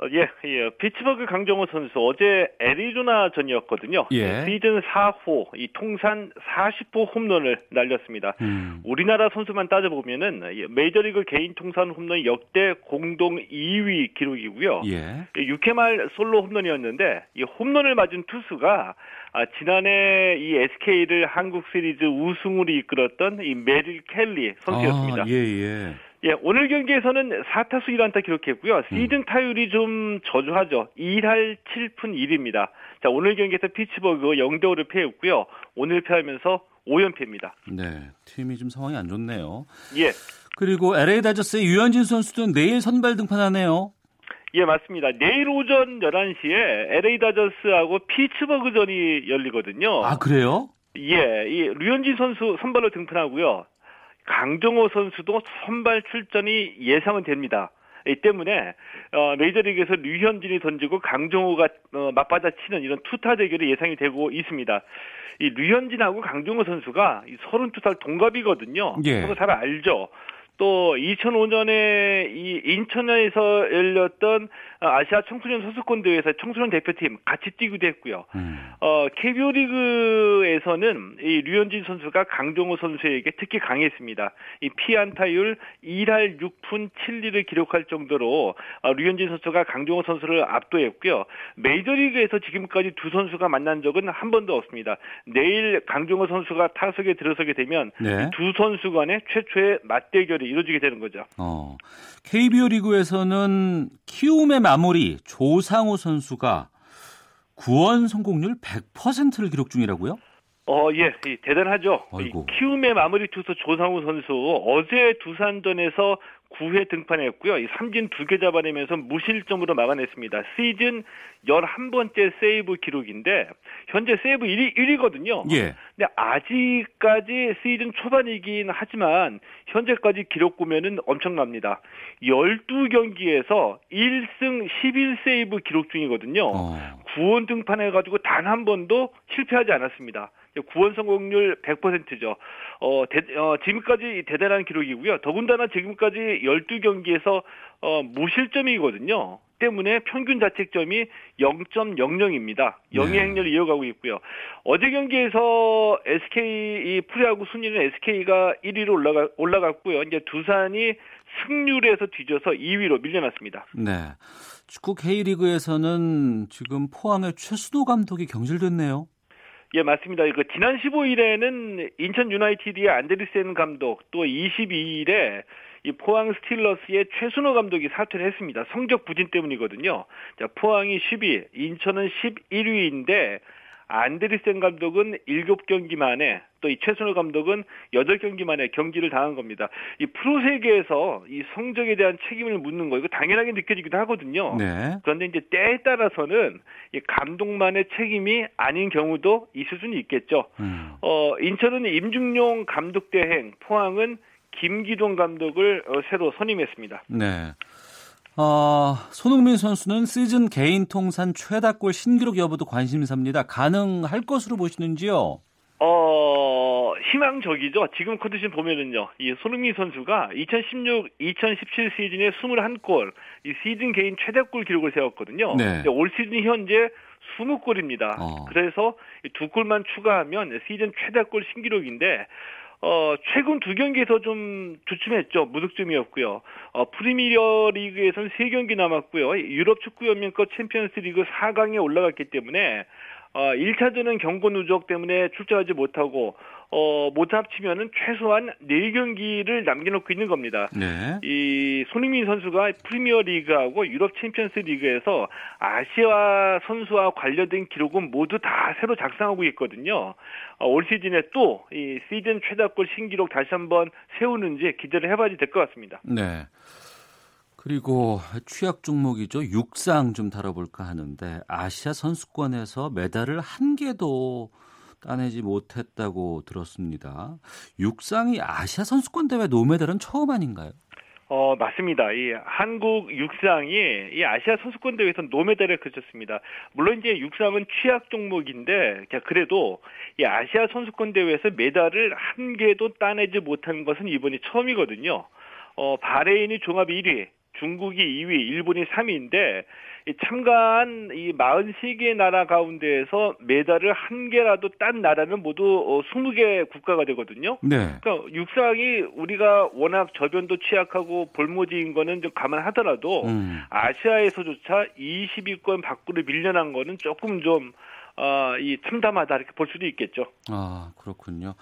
어, 예, 예. 피츠버그 강정호 선수 어제 애리조나 전이었거든요. 예. 시즌 4호 이 통산 40호 홈런을 날렸습니다. 음. 우리나라 선수만 따져보면은 메이저리그 개인 통산 홈런 역대 공동 2위 기록이고요. 예. 6회 말 솔로 홈런이었는데 이 홈런을 맞은 투수가 아, 지난해 이 SK를 한국 시리즈 우승으로 이끌었던 이 메릴 켈리 선수였습니다. 아, 예, 예. 예, 오늘 경기에서는 4타수 1안타 기록했고요. 시즌 음. 타율이 좀 저조하죠. 1할 7푼 1입니다. 자, 오늘 경기에서 피츠버그 0대 5를 패했고요. 오늘 패하면서 5연패입니다. 네, 팀이 좀 상황이 안 좋네요. 예. 그리고 LA 다저스의 유현진 선수도 내일 선발 등판하네요. 예, 맞습니다. 내일 오전 11시에 LA 다저스하고 피츠버그전이 열리거든요. 아, 그래요? 예, 이 류현진 선수 선발로 등판하고요. 강정호 선수도 선발 출전이 예상은 됩니다. 이 때문에 어, 메이저리그에서 류현진이 던지고 강정호가 어, 맞받아 치는 이런 투타 대결이 예상이 되고 있습니다. 이 류현진하고 강정호 선수가 32살 동갑이거든요. 예. 서로 잘 알죠. 또 2005년에 이 인천에서 열렸던 아시아 청소년 선수권 대회에서 청소년 대표팀 같이 뛰기도 했고요. 음. 어, KBO 리그에서는 이 류현진 선수가 강정호 선수에게 특히 강했습니다. 이 피안타율 1할 6푼 7리를 기록할 정도로 어, 류현진 선수가 강정호 선수를 압도했고요. 메이저리그에서 지금까지 두 선수가 만난 적은 한 번도 없습니다. 내일 강정호 선수가 타석에 들어서게 되면 네. 두 선수 간의 최초의 맞대결이 이루어지게 되는 거죠. 어, KBO 리그에서는 키움의 마무리 조상우 선수가 구원 성공률 100%를 기록 중이라고요? 어, 예, 대단하죠. 아이고. 키움의 마무리 투수 조상우 선수 어제 두산전에서 9회 등판했고요. 이 삼진 두개 잡아내면서 무실점으로 막아냈습니다. 시즌 11번째 세이브 기록인데 현재 세이브 1위, 1위거든요. 예. 근데 아직까지 시즌 초반이긴 하지만 현재까지 기록 보면은 엄청납니다. 12경기에서 1승 11세이브 기록 중이거든요. 어. 구원 등판해 가지고 단 한 번도 실패하지 않았습니다. 구원 성공률 100%죠. 어, 대, 어, 지금까지 대단한 기록이고요. 더군다나 지금까지 12경기에서 어, 무실점이거든요. 때문에 평균 자책점이 0.00입니다. 영의 네. 행렬을 이어가고 있고요. 어제 경기에서 SK 이 프리야구 순위는 SK가 1위로 올라가 올라갔고요. 이제 두산이 승률에서 뒤져서 2위로 밀려났습니다. 네. 축구 K리그에서는 지금 포항의 최수도 감독이 경질됐네요. 예, 맞습니다. 그 지난 15일에는 인천 유나이티드의 안데르센 감독 또 22일에 이 포항 스틸러스의 최순호 감독이 사퇴를 했습니다. 성적 부진 때문이거든요. 자, 포항이 10위, 인천은 11위인데 안데르센 감독은 7경기 만에 또 이 최순호 감독은 8경기 만에 경기를 당한 겁니다. 이 프로 세계에서 이 성적에 대한 책임을 묻는 거 이거 당연하게 느껴지기도 하거든요. 네. 그런데 이제 때에 따라서는 이 감독만의 책임이 아닌 경우도 있을 수는 있겠죠. 음. 어, 인천은 임중용 감독 대행, 포항은 김기동 감독을 어, 새로 선임했습니다. 네. 어, 손흥민 선수는 시즌 개인 통산 최다골 신기록 여부도 관심사입니다. 가능할 것으로 보시는지요? 어, 희망적이죠. 지금 컨디션 보면은요, 이 손흥민 선수가 2016, 2017 시즌에 21골, 이 시즌 개인 최다골 기록을 세웠거든요. 네. 올 시즌 현재 20골입니다. 어. 그래서 두 골만 추가하면 시즌 최다골 신기록인데, 어, 최근 두 경기에서 좀 주춤했죠. 무득점이었고요. 어, 프리미어 리그에서는 세 경기 남았고요. 유럽 축구 연맹급 챔피언스 리그 4강에 올라갔기 때문에 어, 1차전은 경고 누적 때문에 출전하지 못하고 어, 뭐 합치면은 최소한 4경기를 남겨놓고 있는 겁니다. 네. 이 손흥민 선수가 프리미어 리그하고 유럽 챔피언스 리그에서 아시아 선수와 관련된 기록은 모두 다 새로 작성하고 있거든요. 어, 올 시즌에 또 이 시즌 최다골 신기록 다시 한번 세우는지 기대를 해봐야 될 것 같습니다. 네. 그리고 취약 종목이죠. 육상 좀 다뤄볼까 하는데 아시아 선수권에서 메달을 한 개도 따내지 못했다고 들었습니다. 육상이 아시아 선수권 대회 노메달은 처음 아닌가요? 어, 맞습니다. 이 한국 육상이 이 아시아 선수권 대회에서 노메달을 그쳤습니다. 물론 이제 육상은 취약 종목인데 그래도 이 아시아 선수권 대회에서 메달을 한 개도 따내지 못한 것은 이번이 처음이거든요. 어, 바레인이 종합 1위, 중국이 2위, 일본이 3위인데 참가한 이 43개 나라 가운데에서 메달을 한 개라도 딴 나라는 모두 20개 어, 국가가 되거든요. 네. 그러니까 육상이 우리가 워낙 저변도 취약하고 볼모지인 거는 좀 감안하더라도 음. 아시아에서조차 20위권 밖으로 밀려난 거는 조금 좀 어, 이 참담하다 이렇게 볼 수도 있겠죠. 아 그렇군요.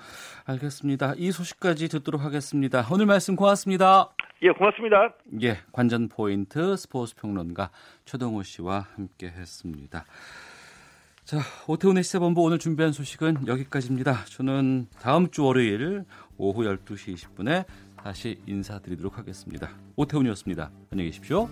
알겠습니다. 이 소식까지 듣도록 하겠습니다. 오늘 말씀 고맙습니다. 예, 고맙습니다. 예, 관전 포인트 스포츠 평론가 최동호 씨와 함께했습니다. 자, 오태훈의 시사본부 오늘 준비한 소식은 여기까지입니다. 저는 다음 주 월요일 오후 12시 20분에 다시 인사드리도록 하겠습니다. 오태훈이었습니다. 안녕히 계십시오.